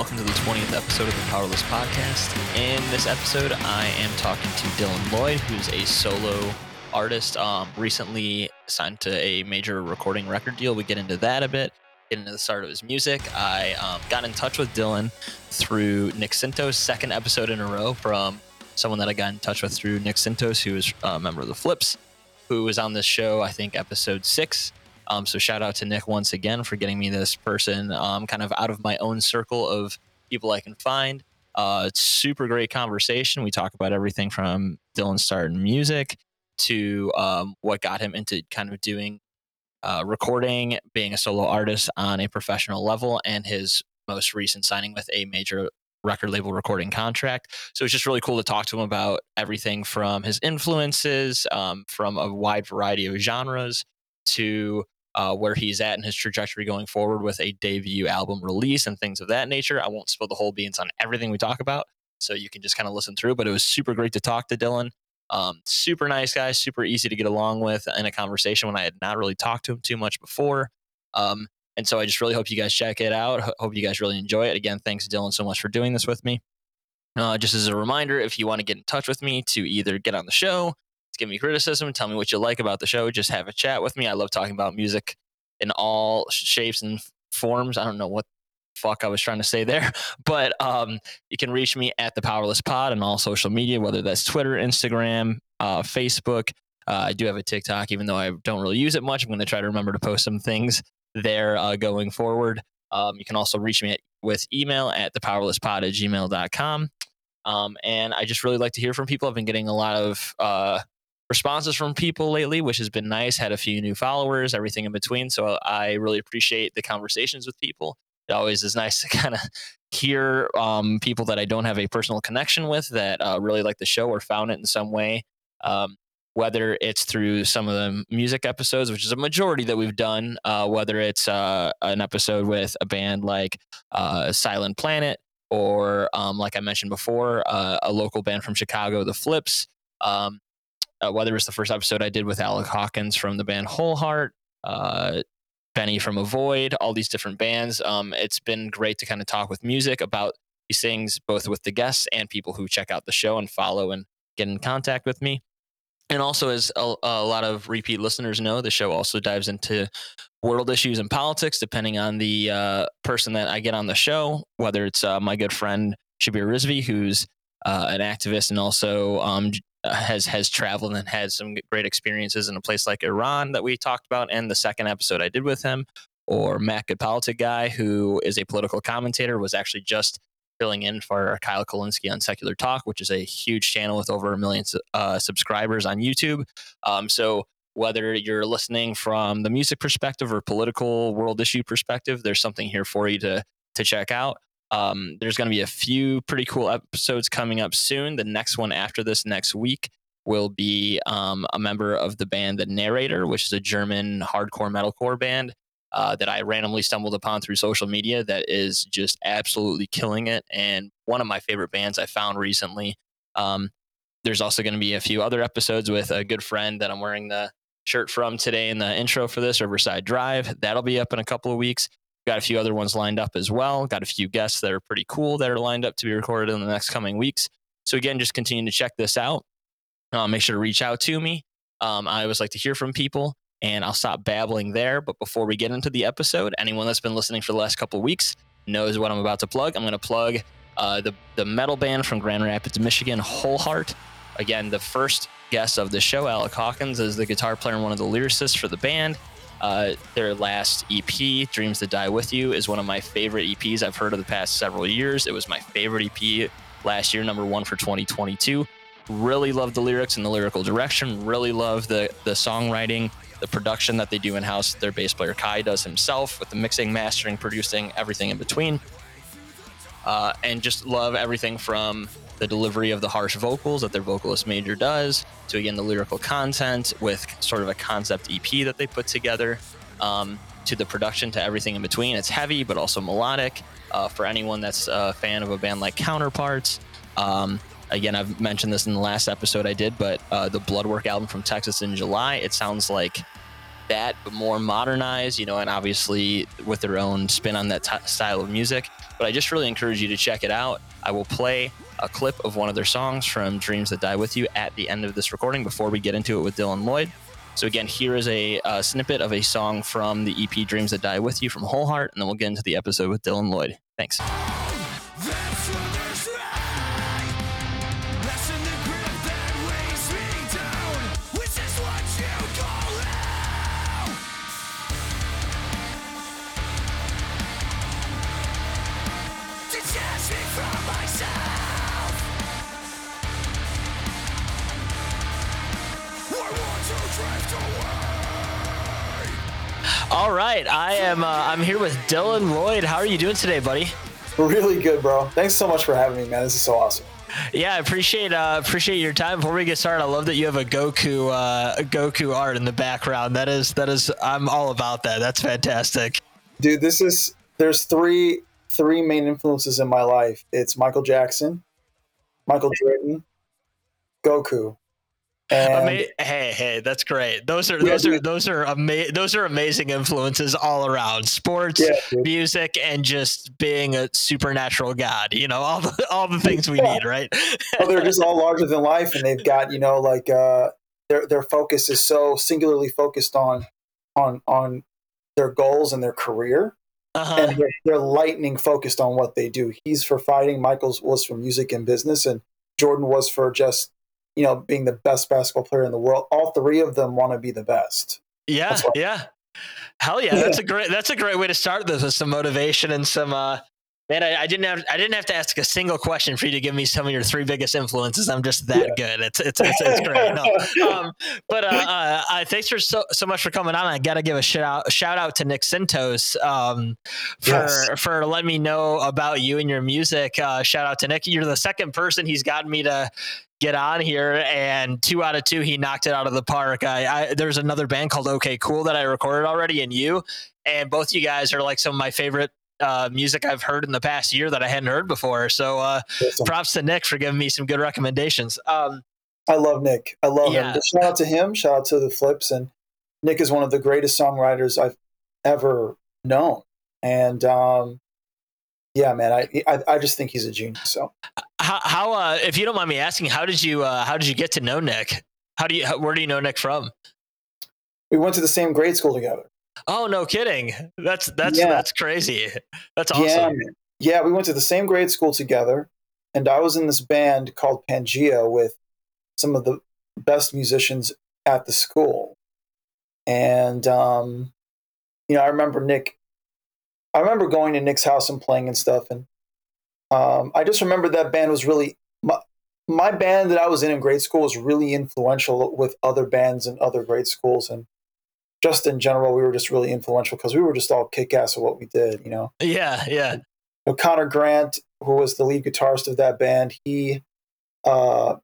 Welcome to the 20th episode of the Powerless Podcast. In this episode, I am talking to Dylan Lloyd, who's a solo artist, um, recently signed to a major recording record deal. We get into that a bit, get into the start of his music. I um, got in touch with Dylan through Nick Sintos, second episode in a row from someone that I got in touch with through Nick Sintos, who is a member of the Flips, who was on this show, I think, episode six. Um, so shout out to Nick once again for getting me this person um, kind of out of my own circle of people I can find. Uh, it's super great conversation. We talk about everything from Dylan start in music to um, what got him into kind of doing uh, recording, being a solo artist on a professional level, and his most recent signing with a major record label recording contract. So it's just really cool to talk to him about everything from his influences, um, from a wide variety of genres, to uh, where he's at in his trajectory going forward with a debut album release and things of that nature. I won't spill the whole beans on everything we talk about, so you can just kind of listen through. But it was super great to talk to Dylan. Um, super nice guy, super easy to get along with in a conversation when I had not really talked to him too much before. Um, and so I just really hope you guys check it out. Hope you guys really enjoy it. Again, thanks Dylan so much for doing this with me. Uh, just as a reminder, if you want to get in touch with me to either get on the show, give me criticism, tell me what you like about the show, just have a chat with me. I love talking about music in all shapes and forms. I don't know what fuck I was trying to say there. But um, you can reach me at the Powerless Pod on all social media, whether that's Twitter, Instagram, uh, Facebook. Uh, I do have a TikTok, even though I don't really use it much. I'm going to try to remember to post some things there uh, going forward. Um, you can also reach me at, with email at thepowerlesspod at gmail.com. Um, and I just really like to hear from people. I've been getting a lot of uh, responses from people lately, which has been nice. Had a few new followers, everything in between. So I really appreciate the conversations with people. It always is nice to kind of hear um, people that I don't have a personal connection with that uh, really like the show or found it in some way. Um, whether it's through some of the music episodes, which is a majority that we've done, uh, whether it's uh, an episode with a band like uh, Silent Planet, or um, like I mentioned before, uh, a local band from Chicago, The Flips, um, uh, whether it's the first episode I did with Alec Hawkins from the band Whole Heart, uh, Benny from Avoid, all these different bands. Um, it's been great to kind of talk with music about these things, both with the guests and people who check out the show and follow and get in contact with me. And also, as a, a lot of repeat listeners know, the show also dives into world issues and politics, depending on the uh, person that I get on the show, whether it's uh, my good friend Shabir Rizvi, who's uh, an activist and also um, has has traveled and had some great experiences in a place like Iran that we talked about, and the second episode I did with him, or Matt Politic guy who is a political commentator was actually just filling in for Kyle Kulinski on Secular Talk, which is a huge channel with over a million uh, subscribers on YouTube. Um, so whether you're listening from the music perspective or political world issue perspective, there's something here for you to to check out. Um, there's going to be a few pretty cool episodes coming up soon. The next one after this next week will be um, a member of the band The Narrator, which is a German hardcore metalcore band uh, that I randomly stumbled upon through social media that is just absolutely killing it. And one of my favorite bands I found recently. Um, there's also going to be a few other episodes with a good friend that I'm wearing the shirt from today in the intro for this, Riverside Drive. That'll be up in a couple of weeks. Got a few other ones lined up as well. Got a few guests that are pretty cool that are lined up to be recorded in the next coming weeks. So again, just continue to check this out. Uh, make sure to reach out to me. Um, I always like to hear from people, and I'll stop babbling there. But before we get into the episode, anyone that's been listening for the last couple weeks knows what I'm about to plug. I'm going to plug uh, the the metal band from Grand Rapids, Michigan, Whole Heart. Again, the first guest of the show, Alec Hawkins, is the guitar player and one of the lyricists for the band. Uh, their last EP, Dreams That Die With You, is one of my favorite EPs I've heard of the past several years. It was my favorite EP last year, number one for 2022. Really love the lyrics and the lyrical direction. Really love the, the songwriting, the production that they do in house. Their bass player Kai does himself with the mixing, mastering, producing, everything in between. Uh, and just love everything from the delivery of the harsh vocals that their vocalist major does to again the lyrical content with sort of a concept ep that they put together um, to the production to everything in between it's heavy but also melodic uh, for anyone that's a fan of a band like counterparts um, again i've mentioned this in the last episode i did but uh, the bloodwork album from texas in july it sounds like that, but more modernized, you know, and obviously with their own spin on that t- style of music. But I just really encourage you to check it out. I will play a clip of one of their songs from Dreams That Die With You at the end of this recording before we get into it with Dylan Lloyd. So, again, here is a, a snippet of a song from the EP Dreams That Die With You from Whole Heart, and then we'll get into the episode with Dylan Lloyd. Thanks. All right, I am. Uh, I'm here with Dylan Lloyd. How are you doing today, buddy? Really good, bro. Thanks so much for having me, man. This is so awesome. Yeah, I appreciate uh, appreciate your time. Before we get started, I love that you have a Goku uh, Goku art in the background. That is that is I'm all about that. That's fantastic. Dude, this is there's three three main influences in my life. It's Michael Jackson, Michael Jordan, Goku. And Ama- hey, hey, that's great. Those are yeah, those dude. are those are ama- those are amazing influences all around. Sports, yeah, music, and just being a supernatural god. You know, all the all the things we yeah. need, right? well, they're just all larger than life, and they've got you know like uh, their their focus is so singularly focused on on on their goals and their career. Uh-huh. And they're, they're lightning focused on what they do. He's for fighting. Michael's was for music and business, and Jordan was for just you know, being the best basketball player in the world. All three of them want to be the best. Yeah, yeah. Hell yeah, that's a great that's a great way to start this with some motivation and some uh man, I, I, didn't have I didn't have to ask a single question for you to give me some of your three biggest influences. I'm just that yeah. good. It's it's it's, it's great. No. Um, but uh, uh, uh, thanks for so so much for coming on. I got to give a shout out shout out to Nick Sintos um, for yes. for letting me know about you and your music. Uh, shout out to Nick. You're the second person he's gotten me to get on here and two out of two he knocked it out of the park I, I, there's another band called okay cool that i recorded already and you and both you guys are like some of my favorite uh, music i've heard in the past year that i hadn't heard before so uh, awesome. props to nick for giving me some good recommendations um, i love nick i love yeah. him shout out to him shout out to the flips and nick is one of the greatest songwriters i've ever known and um, yeah, man, I, I, I just think he's a genius. So how, how uh, if you don't mind me asking, how did you uh, how did you get to know Nick? How do you how, where do you know Nick from? We went to the same grade school together. Oh no, kidding! That's that's yeah. that's crazy. That's awesome. Yeah, yeah, we went to the same grade school together, and I was in this band called Pangea with some of the best musicians at the school. And um, you know, I remember Nick I remember going to Nick's house and playing and stuff, and um, I just remember that band was really my, my band that I was in in grade school was really influential with other bands in other grade schools, and just in general, we were just really influential because we were just all kick ass at what we did, you know. Yeah, yeah. So Connor Grant, who was the lead guitarist of that band, he uh,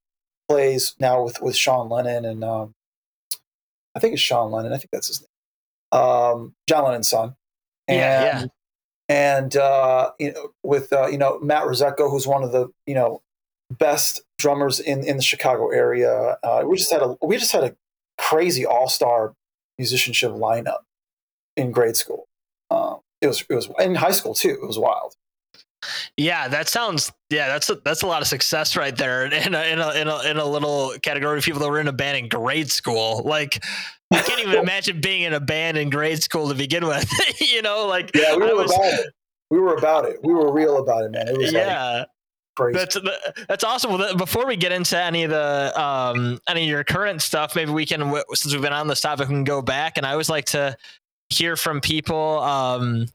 plays now with with Sean Lennon and um, I think it's Sean Lennon. I think that's his name. Um, John Lennon's son. And yeah, yeah and uh, you know, with uh, you know Matt Rosetko, who's one of the you know best drummers in in the Chicago area. Uh, we just had a we just had a crazy all star musicianship lineup in grade school. Um, it was it was in high school too. It was wild. Yeah, that sounds. Yeah, that's a, that's a lot of success right there in a, in a in a in a little category of people that were in a band in grade school. Like, I can't even imagine being in a band in grade school to begin with. you know, like yeah, we were was, about it. We were about it. We were real about it, man. It was yeah. Like, Crazy. That's that's awesome. Well, before we get into any of the um, any of your current stuff, maybe we can since we've been on this topic, we can go back. And I always like to hear from people um,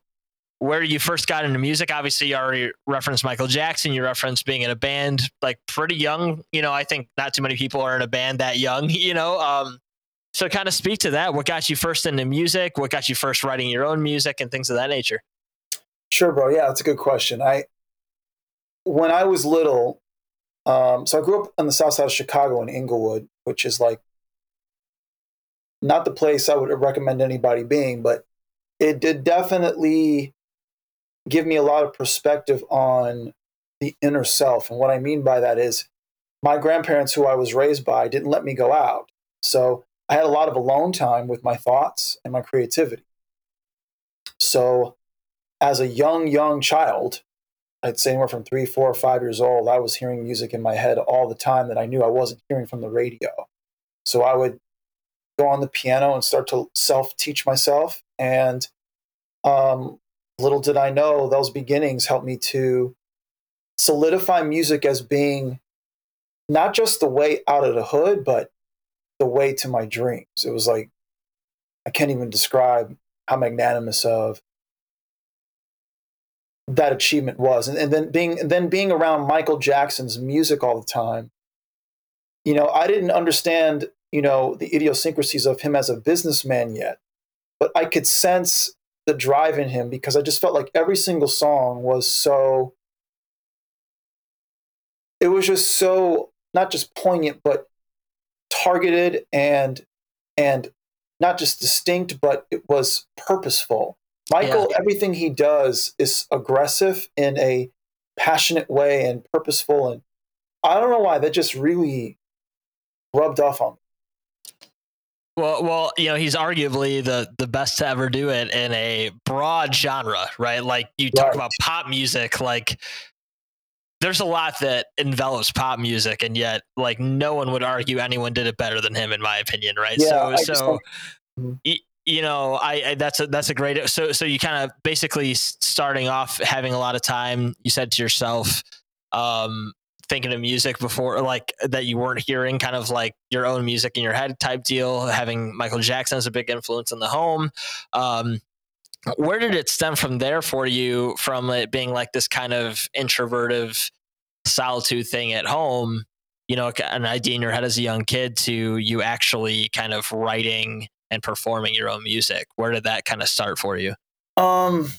where you first got into music. Obviously, you already referenced Michael Jackson. You referenced being in a band like pretty young. You know, I think not too many people are in a band that young. You know, um, so kind of speak to that. What got you first into music? What got you first writing your own music and things of that nature? Sure, bro. Yeah, that's a good question. I when I was little, um, so I grew up on the south side of Chicago in Englewood, which is like not the place I would recommend anybody being, but it did definitely give me a lot of perspective on the inner self. And what I mean by that is my grandparents, who I was raised by, didn't let me go out. So I had a lot of alone time with my thoughts and my creativity. So, as a young, young child, I'd say anywhere from three, four, or five years old, I was hearing music in my head all the time that I knew I wasn't hearing from the radio. So I would go on the piano and start to self teach myself. And um, little did I know, those beginnings helped me to solidify music as being not just the way out of the hood, but the way to my dreams. It was like, I can't even describe how magnanimous of that achievement was. And, and then being then being around Michael Jackson's music all the time, you know, I didn't understand, you know, the idiosyncrasies of him as a businessman yet. But I could sense the drive in him because I just felt like every single song was so it was just so not just poignant but targeted and and not just distinct but it was purposeful michael yeah. everything he does is aggressive in a passionate way and purposeful and i don't know why that just really rubbed off on me well, well, you know, he's arguably the the best to ever do it in a broad genre, right? Like you talk right. about pop music, like there's a lot that envelops pop music, and yet, like, no one would argue anyone did it better than him, in my opinion, right? Yeah, so, so. Mm-hmm. You know, I, I, that's a that's a great. So so you kind of basically starting off having a lot of time. You said to yourself, um, thinking of music before, like that you weren't hearing, kind of like your own music in your head type deal. Having Michael Jackson as a big influence in the home. Um, where did it stem from there for you? From it being like this kind of introvertive solitude thing at home, you know, an idea in your head as a young kid to you actually kind of writing and performing your own music. Where did that kind of start for you? Um,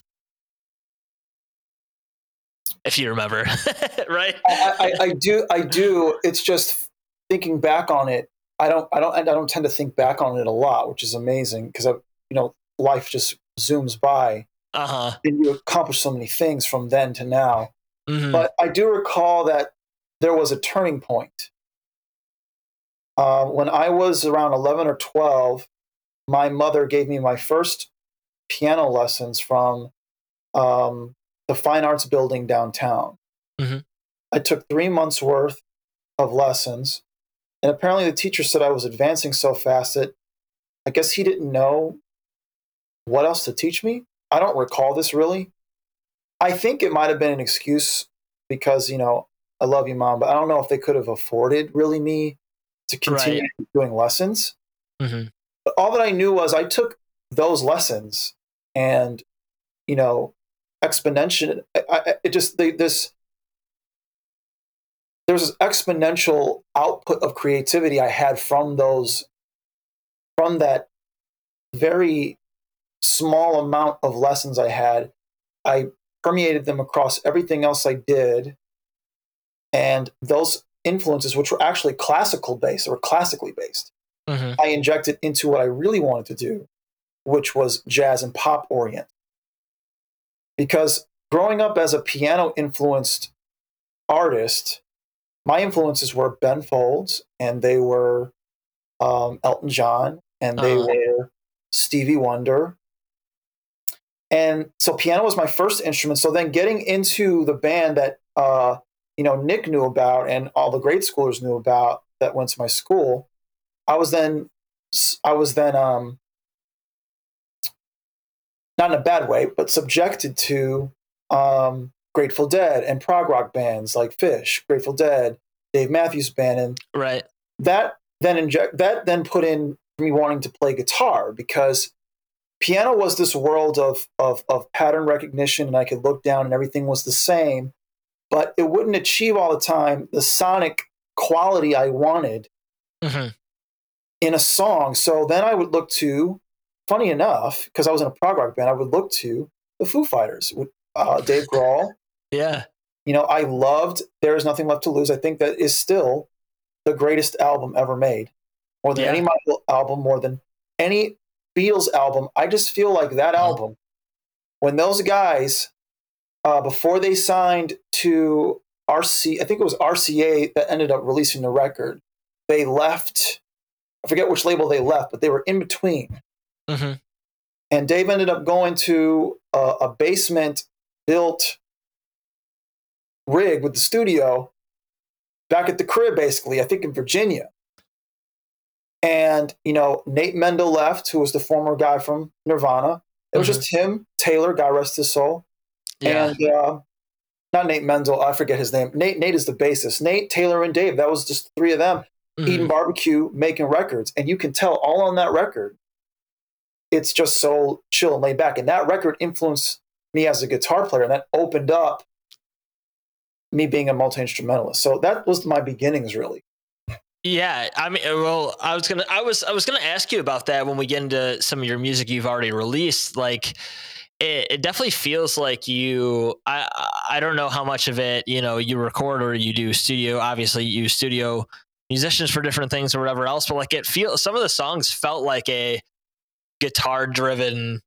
if you remember, right? I, I, I, do. I do. It's just thinking back on it. I don't. I don't. I don't tend to think back on it a lot, which is amazing because I, you know, life just zooms by. Uh huh. And you accomplish so many things from then to now. Mm-hmm. But I do recall that there was a turning point. Uh, when I was around 11 or 12, my mother gave me my first piano lessons from um, the Fine Arts Building downtown. Mm-hmm. I took three months worth of lessons, and apparently the teacher said I was advancing so fast that I guess he didn't know what else to teach me. I don't recall this really. I think it might have been an excuse because you know I love you, mom, but I don't know if they could have afforded really me to continue right. doing lessons. Mm-hmm. But all that I knew was I took those lessons and you know exponential. I, I, it just they, this there's this exponential output of creativity I had from those from that very small amount of lessons I had. I permeated them across everything else I did, and those influences, which were actually classical based or classically based, mm-hmm. I injected into what I really wanted to do, which was jazz and pop orient because growing up as a piano influenced artist, my influences were Ben Folds and they were um, Elton John and they uh-huh. were Stevie Wonder. And so piano was my first instrument. So then getting into the band that uh, you know Nick knew about and all the grade schoolers knew about that went to my school, I was then I was then um, not in a bad way, but subjected to um, Grateful Dead and prog rock bands like Phish, Grateful Dead, Dave Matthews Band, and right that then inject that then put in me wanting to play guitar because piano was this world of, of of pattern recognition and I could look down and everything was the same, but it wouldn't achieve all the time the sonic quality I wanted mm-hmm. In a song. So then I would look to funny enough, because I was in a prog rock band, I would look to the Foo Fighters with uh, Dave Grohl. yeah. You know, I loved There Is Nothing Left to Lose. I think that is still the greatest album ever made. More than yeah. any Michael album, more than any Beatles album. I just feel like that mm-hmm. album, when those guys, uh, before they signed to RC, I think it was RCA that ended up releasing the record, they left I forget which label they left, but they were in between. Mhm. And Dave ended up going to a, a basement built rig with the studio back at the crib, basically, I think in Virginia. And, you know, Nate Mendel left, who was the former guy from Nirvana. It was Mhm. just him, Taylor, God rest his soul. Yeah. And uh, not Nate Mendel, I forget his name. Nate Nate is the bassist. Nate, Taylor, and Dave. That was just three of them Mhm. eating barbecue, making records. And you can tell all on that record, it's just so chill and laid back. And that record influenced me as a guitar player. And that opened up me being a multi instrumentalist. So that was my beginnings, really. Yeah, I mean, uh, well, I was gonna, I was, I was gonna ask you about that when we get into some of your music you've already released. Like, it, it definitely feels like you. I, I don't know how much of it you know you record or you do studio. Obviously, you studio musicians for different things or whatever else. But like, it feels some of the songs felt like a guitar-driven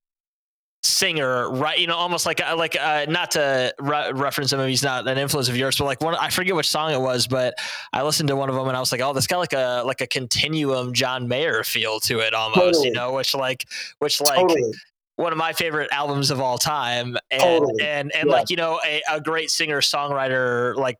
singer, right? You know, almost like uh, like uh, not to re- reference him. He's not an influence of yours, but like one, I forget which song it was, but I listened to one of them and I was like, oh, this got like a like a continuum John Mayer feel to it almost, Totally. you know, which like which like totally. one of my favorite albums of all time, and Totally. and and Yeah. like you know a, a great singer songwriter like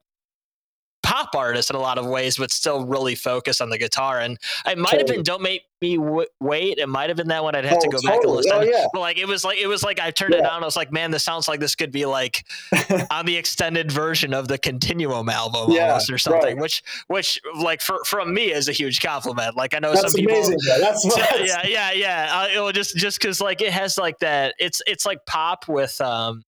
pop artist in a lot of ways, but still really focused on the guitar. And it might have Totally. been "Don't Make Me w- Wait." It might have been that one. I'd have to Oh, go back and totally. listen. Oh, yeah. But like it was like it was like I turned it on. I was like, man, this sounds like this could be like on the extended version of the Continuum album Yeah, almost or something. right. Which which like for from me is a huge compliment. Like I know That's some people amazing. Yeah, that's what yeah, yeah, yeah. Uh, just just because like it has like that. It's it's like pop with um,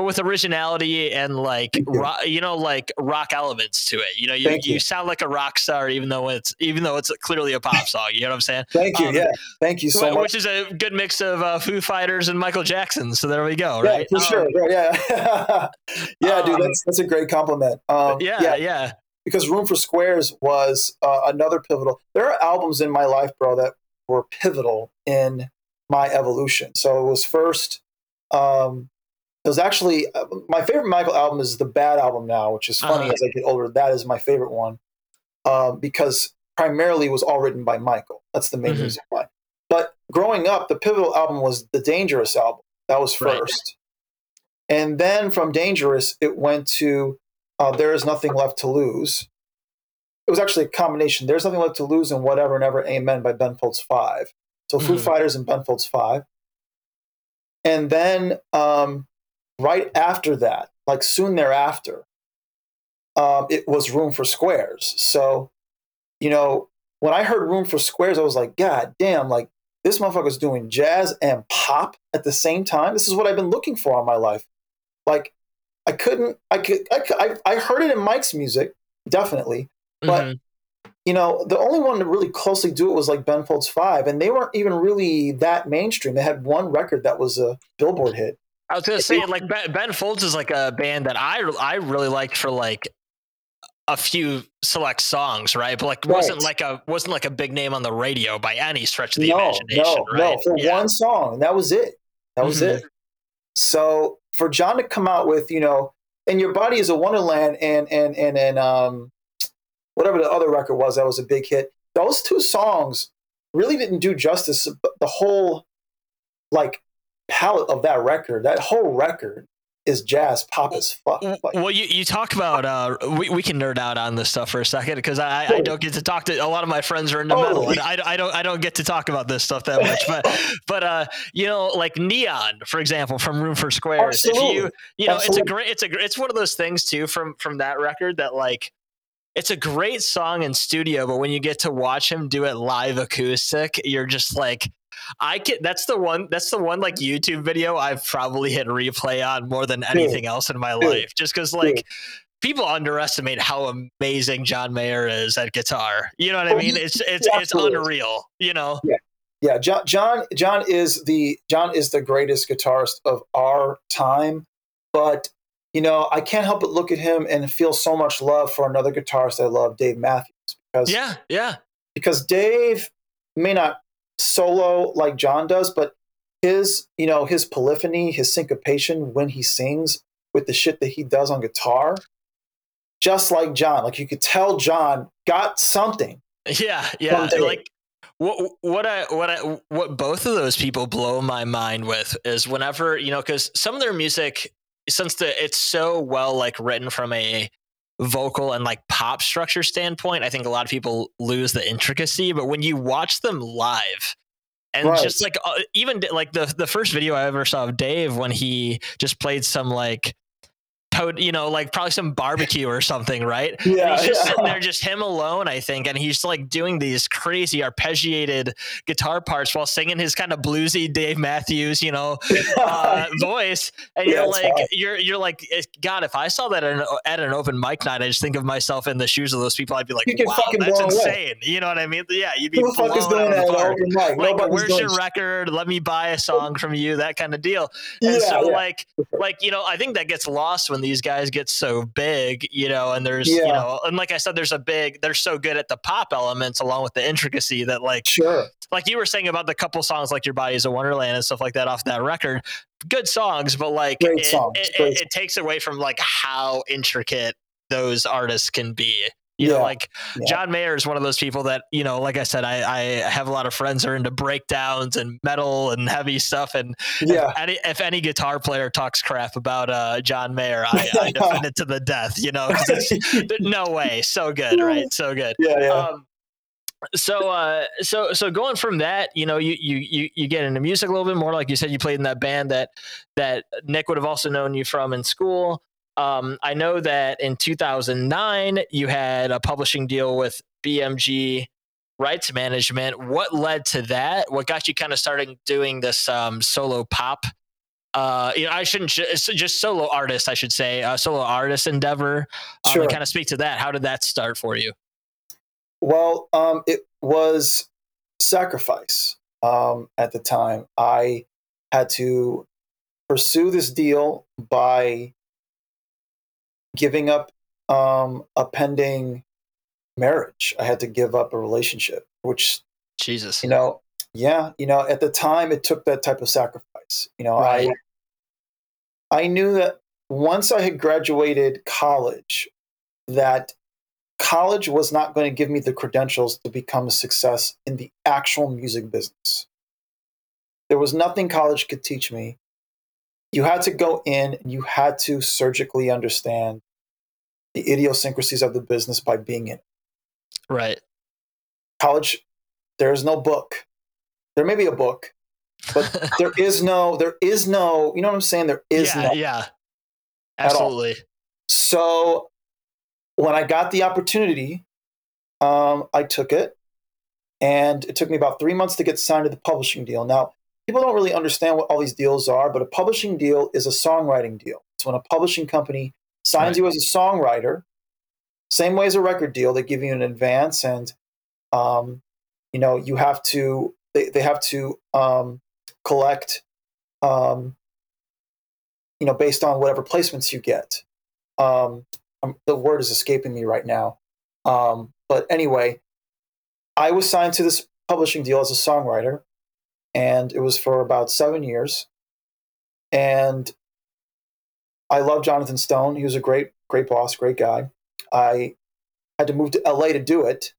but with originality and like you. rock, you know like rock elements to it. You know, you, you you. sound like a rock star even though it's even though it's clearly a pop song. You know what I'm saying? Thank you. Um, yeah. Thank you so Wh- much. Which is a good mix of uh, Foo Fighters and Michael Jackson. So there we go. Yeah, Right? for Um, sure. Right, yeah. yeah, dude, Um, that's, that's a great compliment. Um, yeah, yeah, yeah. because Room for Squares was uh, another pivotal. There are albums in my life, bro, that were pivotal in my evolution. So it was first. Um, it was actually uh, my favorite Michael album is the Bad album now, which is funny Uh-huh. as I get older. That is my favorite one um, because primarily it was all written by Michael. That's the main Mhm. reason why. But growing up, the pivotal album was the Dangerous album. That was Right. first. And then from Dangerous, it went to uh, There Is Nothing Left to Lose. It was actually a combination. There's Nothing Left to Lose and Whatever and ever. Amen by Ben Folds 5. So Foo Mhm. Fighters and Ben Folds 5. And then um, right after that, like soon thereafter, um, it was Room for Squares. So, you know, when I heard Room for Squares, I was like, God damn, like this motherfucker's doing jazz and pop at the same time. This is what I've been looking for all my life. Like, I couldn't, I could, I, could- I, I heard it in Mike's music, definitely. But Mhm. you know, the only one to really closely do it was like Ben Folds Five, and they weren't even really that mainstream. They had one record that was a Billboard hit. I was gonna say like Ben, ben Folds is like a band that I I really liked for like a few select songs, right? But like wasn't like a wasn't like a big name on the radio by any stretch of the no, imagination, no, right? no, for yeah. one song, and that was it. That was Mhm. it. So for John to come out with, you know, and your body is a wonderland, and and and and um, whatever the other record was, that was a big hit. Those two songs really didn't do justice. But the whole like palette of that record, that whole record is jazz pop as fuck. Like, Well, you, you talk about uh, we, we can nerd out on this stuff for a second because I, I don't get to talk to a lot of my friends are into Totally. metal and I, I don't I don't get to talk about this stuff that much but but uh you know like Neon for example from Room for Squares if you you know it's a great it's a it's one of those things too from from that record that like it's a great song in studio but when you get to watch him do it live acoustic you're just like I can. that's the one that's the one like YouTube video I've probably hit replay on more than anything else in my life. Just because like people underestimate how amazing John Mayer is at guitar. You know what I mean? It's it's it's unreal. You know? yeah john john john is the john is the greatest guitarist of our time but you know i can't help but look at him and feel so much love for another guitarist i love dave matthews because Yeah, yeah. because dave may not solo like john does but his you know his polyphony his syncopation when he sings with the shit that he does on guitar just like john like you could tell john got something Yeah, yeah. Like what what I what I what both of those people blow my mind with is whenever you know because some of their music since the it's so well like written from a vocal and like pop structure standpoint, I think a lot of people lose the intricacy. But when you watch them live, and right. just like uh, even like the the first video I ever saw of Dave when he just played some like you know, like probably some barbecue or something, right? Yeah. And he's just yeah. sitting there, just him alone, I think, and he's like doing these crazy arpeggiated guitar parts while singing his kind of bluesy Dave Matthews, you know, uh, voice. And yeah, you're like, fine. you're you're like, God, if I saw that at an, at an, open mic night, I just think of myself in the shoes of those people. I'd be like, wow, that's insane. Away. You know what I mean? Yeah, you'd be Who the fuck is doing that open mic? Like, where's your record? Let me buy a song from you. That kind of deal. And yeah, so, like, like you know, I think that gets lost when these guys get so big, you know, and there's, yeah. you know, and like I said, there's a big, they're so good at the pop elements along with the intricacy that like, sure. like you were saying about the couple songs like Your Body is a Wonderland and stuff like that off that record, good songs, but like it, it, it, it takes away from like how intricate those artists can be. You yeah. know, like yeah. John Mayer is one of those people that, you know, like I said, I, I have a lot of friends are into breakdowns and metal and heavy stuff. And yeah. if, any, if any guitar player talks crap about uh, John Mayer, I, I defend it to the death, you know, no way. So good, right? So good. Yeah, yeah. Um, so uh so so going from that you know you you you you get into music a little bit more like you said you played in that band that that nick would have also known you from in school um, I know that in 2009 you had a publishing deal with BMG Rights Management. What led to that? What got you kind of starting doing this um, solo pop? Uh, you know, I shouldn't just solo artist, I should say, uh, solo artist endeavor. Um, sure. kind of speak to that. How did that start for you? Well, um, it was sacrifice um, at the time. I had to pursue this deal by giving up um, a pending marriage. I had to give up a relationship, which Jesus, you know, yeah, you know, at the time it took that type of sacrifice. You know, right. I I knew that once I had graduated college, that college was not going to give me the credentials to become a success in the actual music business. There was nothing college could teach me you had to go in and you had to surgically understand the idiosyncrasies of the business by being in. Right. College, there is no book. There may be a book, but there is no, there is no, you know what I'm saying? There is yeah, no. Yeah. Absolutely. So when I got the opportunity, um, I took it. And it took me about three months to get signed to the publishing deal. Now, people don't really understand what all these deals are, but a publishing deal is a songwriting deal. It's when a publishing company signs right. you as a songwriter, same way as a record deal. They give you an advance, and um, you know you have to. They they have to um, collect, um, you know, based on whatever placements you get. Um, um the word is escaping me right now, um, but anyway, I was signed to this publishing deal as a songwriter and it was for about seven years. And I love Jonathan Stone. He was a great, great boss, great guy. I had to move to LA to do it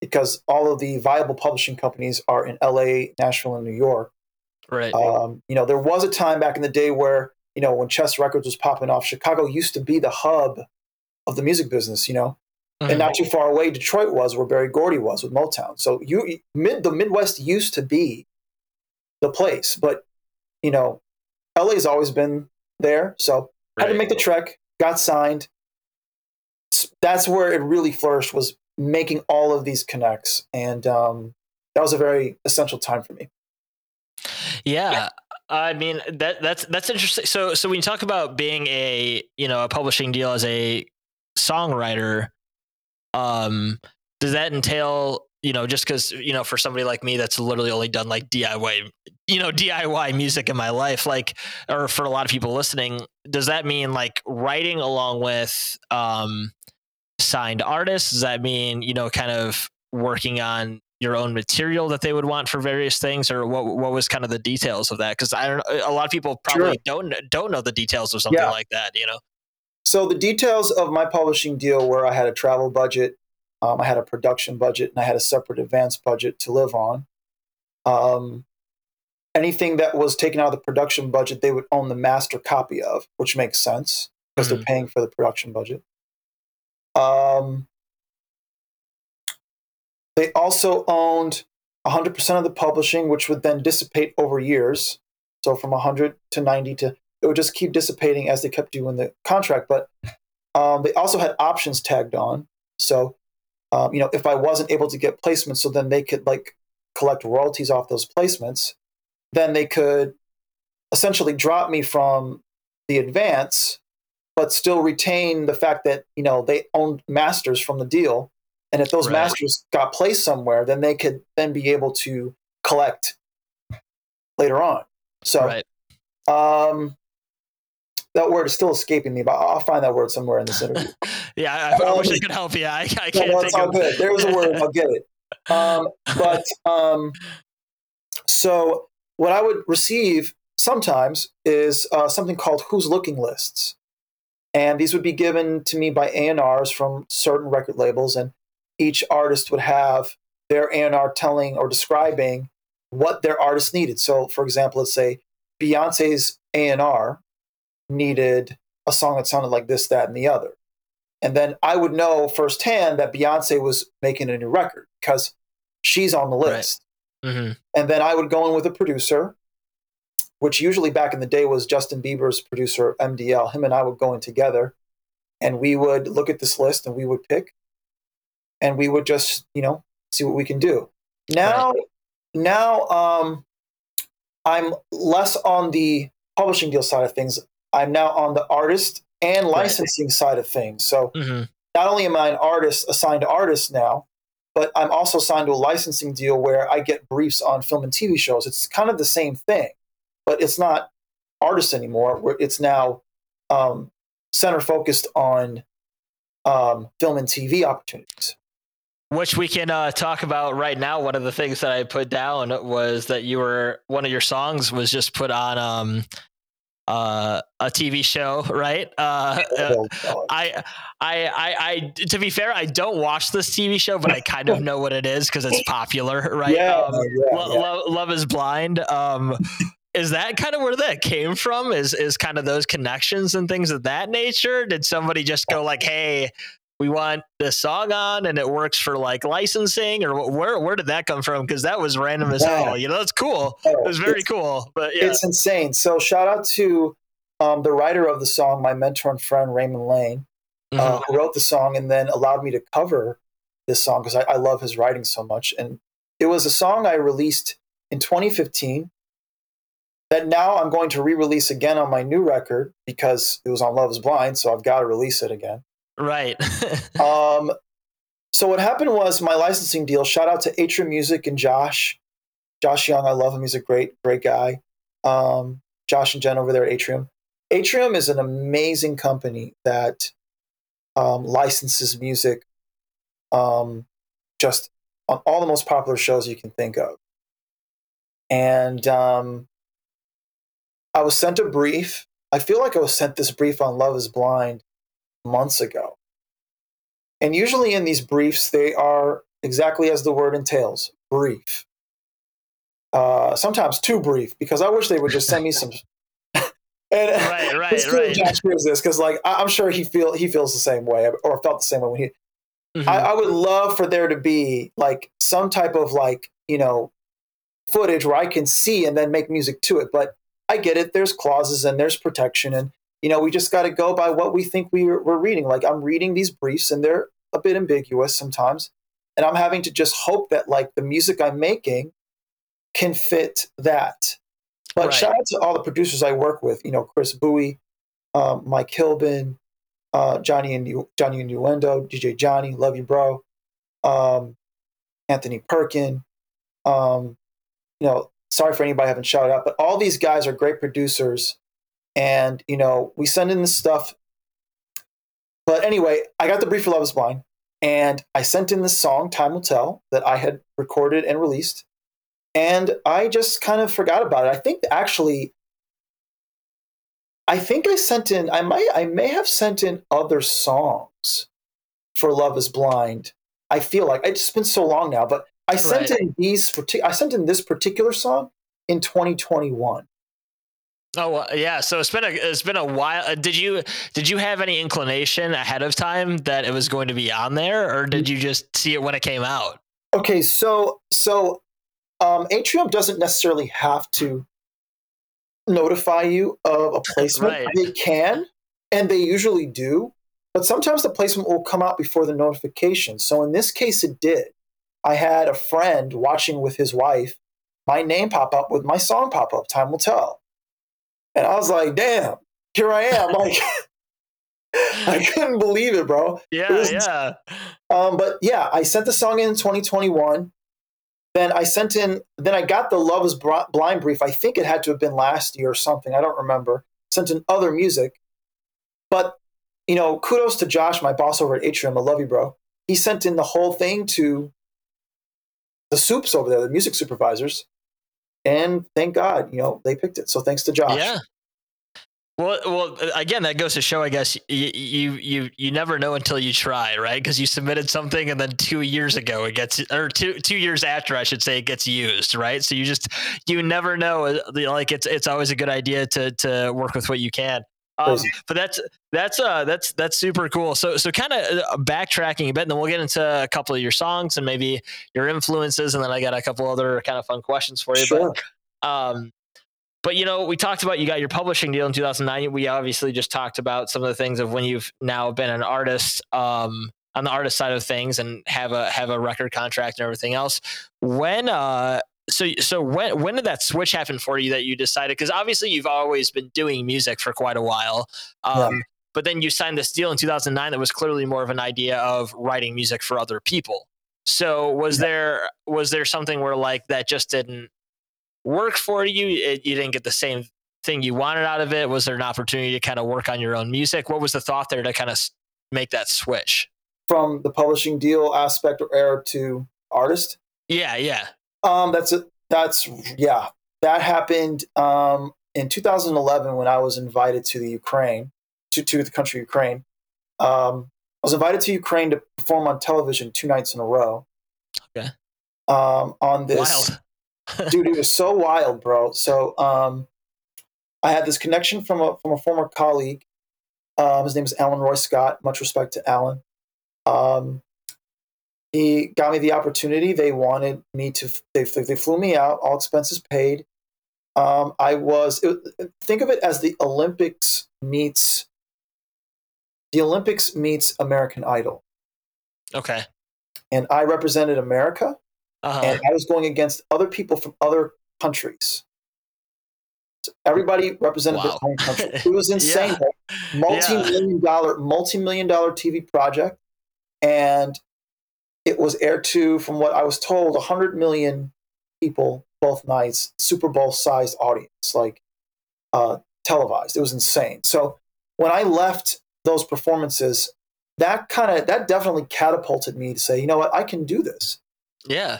because all of the viable publishing companies are in LA, Nashville, and New York. Right. Um, you know, there was a time back in the day where, you know, when Chess Records was popping off, Chicago used to be the hub of the music business, you know. Mm-hmm. And not too far away, Detroit was where Berry Gordy was with Motown. So you mid the Midwest used to be the place, but you know, LA's always been there. So right. had to make the trek, got signed. That's where it really flourished was making all of these connects, and um, that was a very essential time for me. Yeah. yeah. I mean that that's that's interesting. So so when you talk about being a you know a publishing deal as a songwriter, um, does that entail you know just because you know for somebody like me that's literally only done like diy you know diy music in my life like or for a lot of people listening does that mean like writing along with um signed artists does that mean you know kind of working on your own material that they would want for various things or what what was kind of the details of that because i don't a lot of people probably sure. don't don't know the details of something yeah. like that you know so the details of my publishing deal where I had a travel budget Um, I had a production budget and I had a separate advance budget to live on. Um, anything that was taken out of the production budget, they would own the master copy of, which makes sense because Mhm. they're paying for the production budget. Um, they also owned 100% of the publishing, which would then dissipate over years. So from 100 to 90 to it would just keep dissipating as they kept doing the contract. But um, they also had options tagged on. So um, you know, if I wasn't able to get placements, so then they could like collect royalties off those placements, then they could essentially drop me from the advance, but still retain the fact that you know they owned masters from the deal, and if those Right. masters got placed somewhere, then they could then be able to collect later on. So, Right. um, that word is still escaping me, but I'll find that word somewhere in this interview. Yeah, I, I wish I Um, could help you. I, I can't no, think it's all of good. There was a word, I'll get it. Um, but um, so what I would receive sometimes is uh, something called "Who's Looking" lists, and these would be given to me by A and R's from certain record labels, and each artist would have their A and R telling or describing what their artist needed. So, for example, let's say Beyonce's A and R needed a song that sounded like this, that, and the other. And then I would know firsthand that Beyonce was making a new record because she's on the Right. list. Mhm. And then I would go in with a producer, which usually back in the day was Justin Bieber's producer, MDL. Him and I would go in together and we would look at this list and we would pick and we would just, you know, see what we can do. Now, now um, I'm less on the publishing deal side of things. I'm now on the artist and licensing side of things. So Mhm. not only am I an artist assigned to artists now, but I'm also signed to a licensing deal where I get briefs on film and TV shows. It's kind of the same thing, but it's not artist anymore. It's now um, center focused on um, film and TV opportunities. Which we can uh, talk about right now. One of the things that I put down was that you were one of your songs was just put on um, uh, a TV show, right? Uh, uh, I, I, I, I, to be fair, I don't watch this TV show, but I kind of know what it is because it's popular, right? yeah, Um, yeah, Lo- yeah. Lo- Love is Blind. Um, is that kind of where that came from? Is is kind of those connections and things of that nature? Did somebody just go like, "Hey, we want this song on," and it works for like licensing, or where where did that come from? Because that was random as Yeah. hell. You know, that's cool. Oh, It was very it's- cool. But yeah, It's insane. So shout out to um, the writer of the song, my mentor and friend Raymond Lane, uh, Mhm. who wrote the song and then allowed me to cover this song because I, I love his writing so much. And it was a song I released in 2015 that now I'm going to re-release again on my new record because it was on Love Is Blind, so I've got to release it again. Right. Um, so what happened was my licensing deal. Shout out to Atrium Music and Josh, Josh Young. I love him. He's a great, great guy. Um, Josh and Jen over there at Atrium. Atrium is an amazing company that um, licenses music, um, just on all the most popular shows you can think of. And um, I was sent a brief. I feel like I was sent this brief on Love Is Blind months ago. And usually in these briefs, they are exactly as the word entails brief. Uh, sometimes too brief because I wish they would just send me some. and Right, right, it's cool right. Josh hears this because, like, I- I'm sure he feel he feels the same way or felt the same way when he. Mhm. I, I would love for there to be like some type of like you know footage where I can see and then make music to it. But I get it. There's clauses and there's protection, and you know we just got to go by what we think we were, we're reading. Like I'm reading these briefs, and they're a bit ambiguous sometimes, and I'm having to just hope that like the music I'm making can fit that. But Right. shout out to all the producers I work with. You know, Chris Bowie, um, Mike Hilbin, uh, Johnny and Johnny Innuendo, DJ Johnny, love you, bro. Um, Anthony Perkin. Um, you know, sorry for anybody I haven't shouted out, but all these guys are great producers, and you know, we send in this stuff. But anyway, I got the brief for Love Is Blind, and I sent in this song, "Time Will Tell," that I had recorded and released, and I just kind of forgot about it. I think actually I think I sent in I might I may have sent in other songs for Love is Blind I feel like it's just been so long now, but I sent Right. in these. I sent in this particular song in 2021. Oh uh, yeah, so it's been a it's been a while. Uh, Did you did you have any inclination ahead of time that it was going to be on there, or did you just see it when it came out? Okay, so so um, Atrium doesn't necessarily have to notify you of a placement. Right. They can, and they usually do, but sometimes the placement will come out before the notification. So in this case, it did. I had a friend watching with his wife. My name pop up with my song pop up. Time will tell, and I was like, "Damn, here I am!" Like, I couldn't believe it, bro. Yeah, was- yeah. Um, but yeah, I sent the song in 2021. Then I sent in, then I got the Love is Blind brief. I think it had to have been last year or something. I don't remember. Sent in other music. But, you know, kudos to Josh, my boss over at Atrium. I love you, bro. He sent in the whole thing to the soups over there, the music supervisors. And thank God, you know, they picked it. So thanks to Josh. Yeah. Well, well, again, that goes to show, I guess, you you you, you never know until you try, right? Because you submitted something, and then two years ago it gets, or two two years after, I should say, it gets used, right? So you just you never know. uh, Like it's it's always a good idea to to work with what you can. Um, but that's that's uh that's that's super cool. So so kind of backtracking a bit, and then we'll get into a couple of your songs and maybe your influences, and then I got a couple other kind of fun questions for you. Sure. But um, but you know, we talked about you got your publishing deal in 2009. We obviously just talked about some of the things of when you've now been an artist um, on the artist side of things and have a have a record contract and everything else. When uh, so so when when did that switch happen for you that you decided? Because obviously you've always been doing music for quite a while. Um, But then you signed this deal in 2009 that was clearly more of an idea of writing music for other people. So was Yeah. there was there something where like that just didn't work for you? It, you didn't get the same thing you wanted out of it. Was there an opportunity to kind of work on your own music? What was the thought there to kind of make that switch? From the publishing deal aspect or era to artist. Yeah, yeah. Um, that's a, that's yeah. That happened um, in 2011 when I was invited to the Ukraine, to to the country Ukraine. Um, I was invited to Ukraine to perform on television two nights in a row. Okay. Um, on this, Wild. dude, it was so wild, bro. So um, I had this connection from a from a former colleague. Um, his name is Alan Roy Scott. Much respect to Alan. Um, he got me the opportunity. They wanted me to. They they flew me out, all expenses paid. Um, I was it, think of it as the Olympics meets the Olympics meets American Idol, Okay. and I represented America Uh-huh. and I was going against other people from other countries. So everybody represented Wow. their own country. It was insane. Yeah. Multi-million dollar, multi-million dollar TV project, and it was aired to, from what I was told, 100 million people both nights, Super Bowl sized audience, like uh, televised. It was insane. So when I left those performances, that kind of that definitely catapulted me to say, you know what, I can do this. yeah.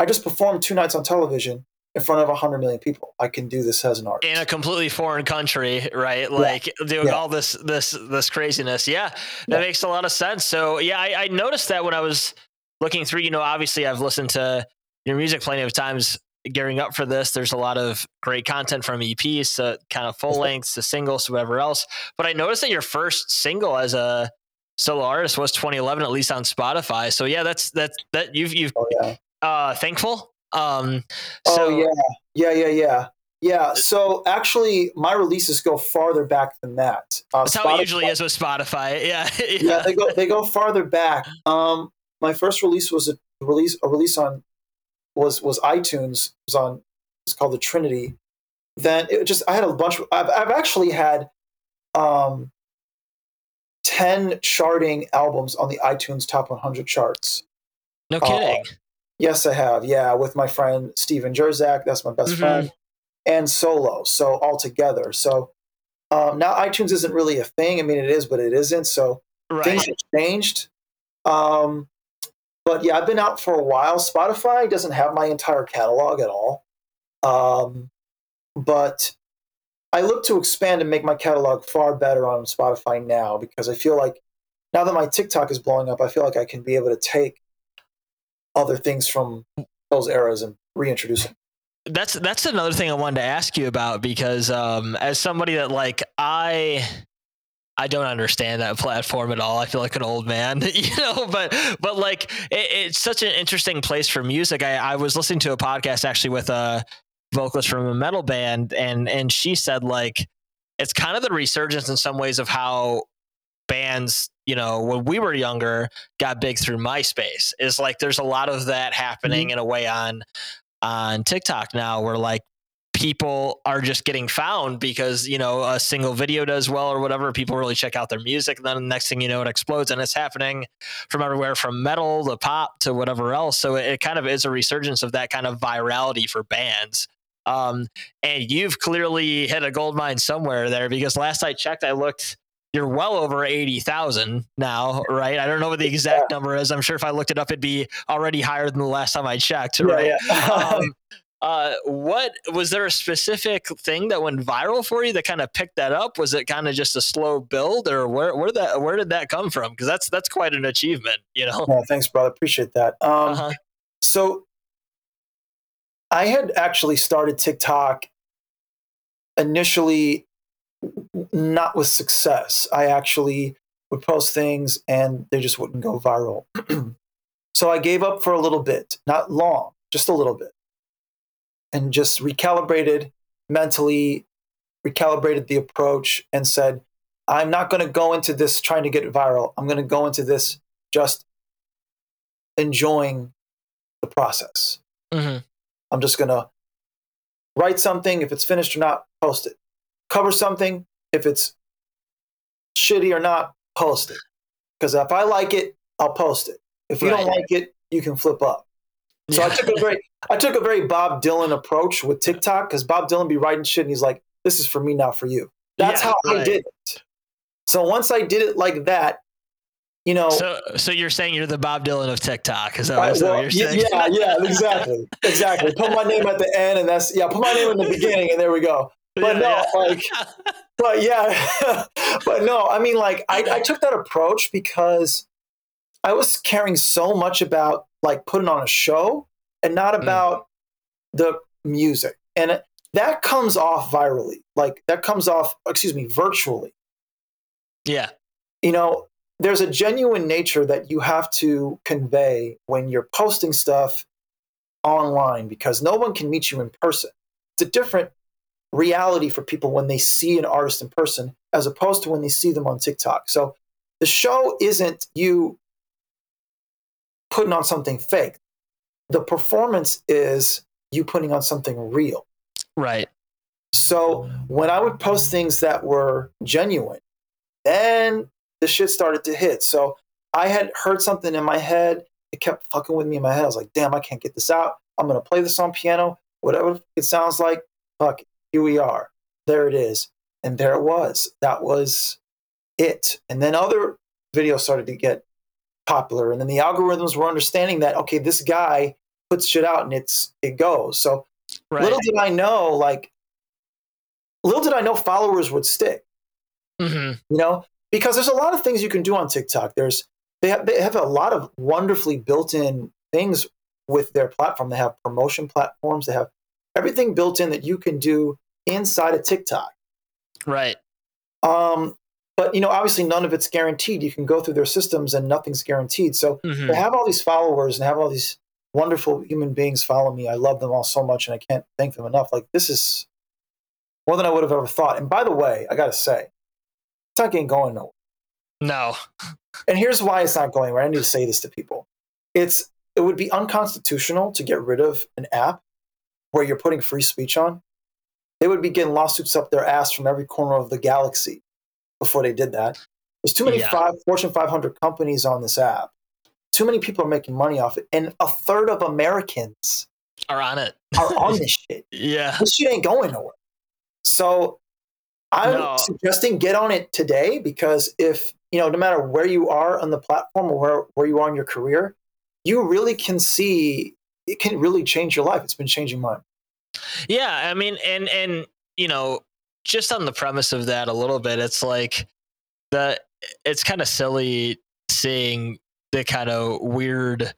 I just performed two nights on television in front of 100 million people. I can do this as an artist. In a completely foreign country, right? Like doing Yeah. all this this this craziness. Yeah. That Yeah. makes a lot of sense. So yeah, I, I noticed that when I was looking through, you know, obviously I've listened to your music plenty of times gearing up for this. There's a lot of great content from EPs to kind of full lengths to singles to whatever else. But I noticed that your first single as a solo artist was 2011, at least on Spotify. So yeah, that's that's that you've you've oh, yeah. uh thankful. Um Oh, so yeah. Yeah, yeah, yeah. Yeah. So actually, my releases go farther back than that. Uh, that's how it usually is with Spotify. Yeah. yeah, they go they go farther back. Um, my first release was a release a release on was was iTunes. It was on it's called the Trinity. Then it just I had a bunch. Of, I've I've actually had um ten charting albums on the iTunes Top 100 charts. No Uh, kidding. Yes, I have. Yeah, with my friend Steven Jerzak. That's my best Mhm. friend. And solo. So all together. So um, now iTunes isn't really a thing. I mean, it is, but it isn't. So right. things have changed. Um, but yeah, I've been out for a while. Spotify doesn't have my entire catalog at all. Um, but I look to expand and make my catalog far better on Spotify now because I feel like now that my TikTok is blowing up, I feel like I can be able to take other things from those eras and reintroduce them. That's that's another thing I wanted to ask you about because um, as somebody that like I I don't understand that platform at all. I feel like an old man, you know. But but like it, it's such an interesting place for music. I, I was listening to a podcast actually with a vocalist from a metal band, and and she said like it's kind of the resurgence in some ways of how bands you know when we were younger got big through myspace. Is like there's a lot of that happening mm-hmm. in a way on on tiktok now where like people are just getting found because you know a single video does well or whatever people really check out their music and then the next thing you know it explodes and it's happening from everywhere from metal to pop to whatever else. So it, it kind of is a resurgence of that kind of virality for bands. Um, and you've clearly hit a gold mine somewhere there because last I checked, I looked you're well over 80,000 now, right? I don't know what the exact yeah. number is. I'm sure if I looked it up, it'd be already higher than the last time I checked, right? Yeah, um, uh, what was there a specific thing that went viral for you that kind of picked that up? Was it kind of just a slow build, or where where that where did that come from? Because that's that's quite an achievement, you know. Yeah, thanks, brother. Appreciate that. Um, uh-huh. So I had actually started TikTok initially not with success. I actually would post things and they just wouldn't go viral. so I gave up for a little bit, not long, just a little bit, and just recalibrated mentally, recalibrated the approach, and said, I'm not going to go into this trying to get viral. I'm going to go into this just enjoying the process. Mm-hmm. I'm just going to write something. If it's finished or not, post it cover something. If it's shitty or not, post it. Because if I like it, I'll post it. If you right. don't like it, you can flip up. So. I took a very I took a very Bob Dylan approach with TikTok because Bob Dylan be writing shit and he's like, "This is for me, not for you." That's yeah, how right. I did it. So once I did it like that, you know. So so you're saying you're the Bob Dylan of TikTok? Is that, I, well, what you're saying? Yeah, yeah, exactly, exactly. Put my name at the end, and that's yeah. Put my name in the beginning, and there we go but yeah, no, yeah. like, but yeah, but no, I mean, like, I, I took that approach because I was caring so much about like putting on a show and not mm. about mm. the music. And it, that comes off virally, like, that comes off, excuse me, virtually. Yeah. You know, there's a genuine nature that you have to convey when you're posting stuff online because no one can meet you in person. It's a different reality for people when they see an artist in person as opposed to when they see them on TikTok. So the show isn't you putting on something fake. The performance is you putting on something real. Right. So when I would post things that were genuine, then the shit started to hit. So I had heard something in my head. It kept fucking with me in my head. I was like, damn, I can't get this out. I'm going to play this on piano, whatever it sounds like. Fuck it here we are. There it is. And there it was. That was it. And then other videos started to get popular. And then the algorithms were understanding that, okay, this guy puts shit out and it's it goes. So right. little did I know, like little did I know followers would stick. Mm-hmm. You know, because there's a lot of things you can do on TikTok. There's they have they have a lot of wonderfully built-in things with their platform. They have promotion platforms. They have everything built in that you can do inside of TikTok. Right. Um, but you know, obviously, none of it's guaranteed. You can go through their systems, and nothing's guaranteed. So mm-hmm. to have all these followers and have all these wonderful human beings follow me, I love them all so much, and I can't thank them enough. Like this is more than I would have ever thought. And by the way, I got to say, TikTok ain't going nowhere. No. and here's why it's not going where I need to say this to people. It's it would be unconstitutional to get rid of an app where you're putting free speech on, they would be getting lawsuits up their ass from every corner of the galaxy before they did that. There's too many yeah. five, Fortune 500 companies on this app. Too many people are making money off it, and a third of Americans are on it. are on this shit. Yeah, this shit ain't going nowhere. So I'm no. suggesting get on it today because if you know, no matter where you are on the platform or where, where you are in your career, you really can see it can really change your life. It's been changing mine. Yeah, I mean, and and you know, just on the premise of that a little bit, it's like the it's kind of silly seeing the kind of weird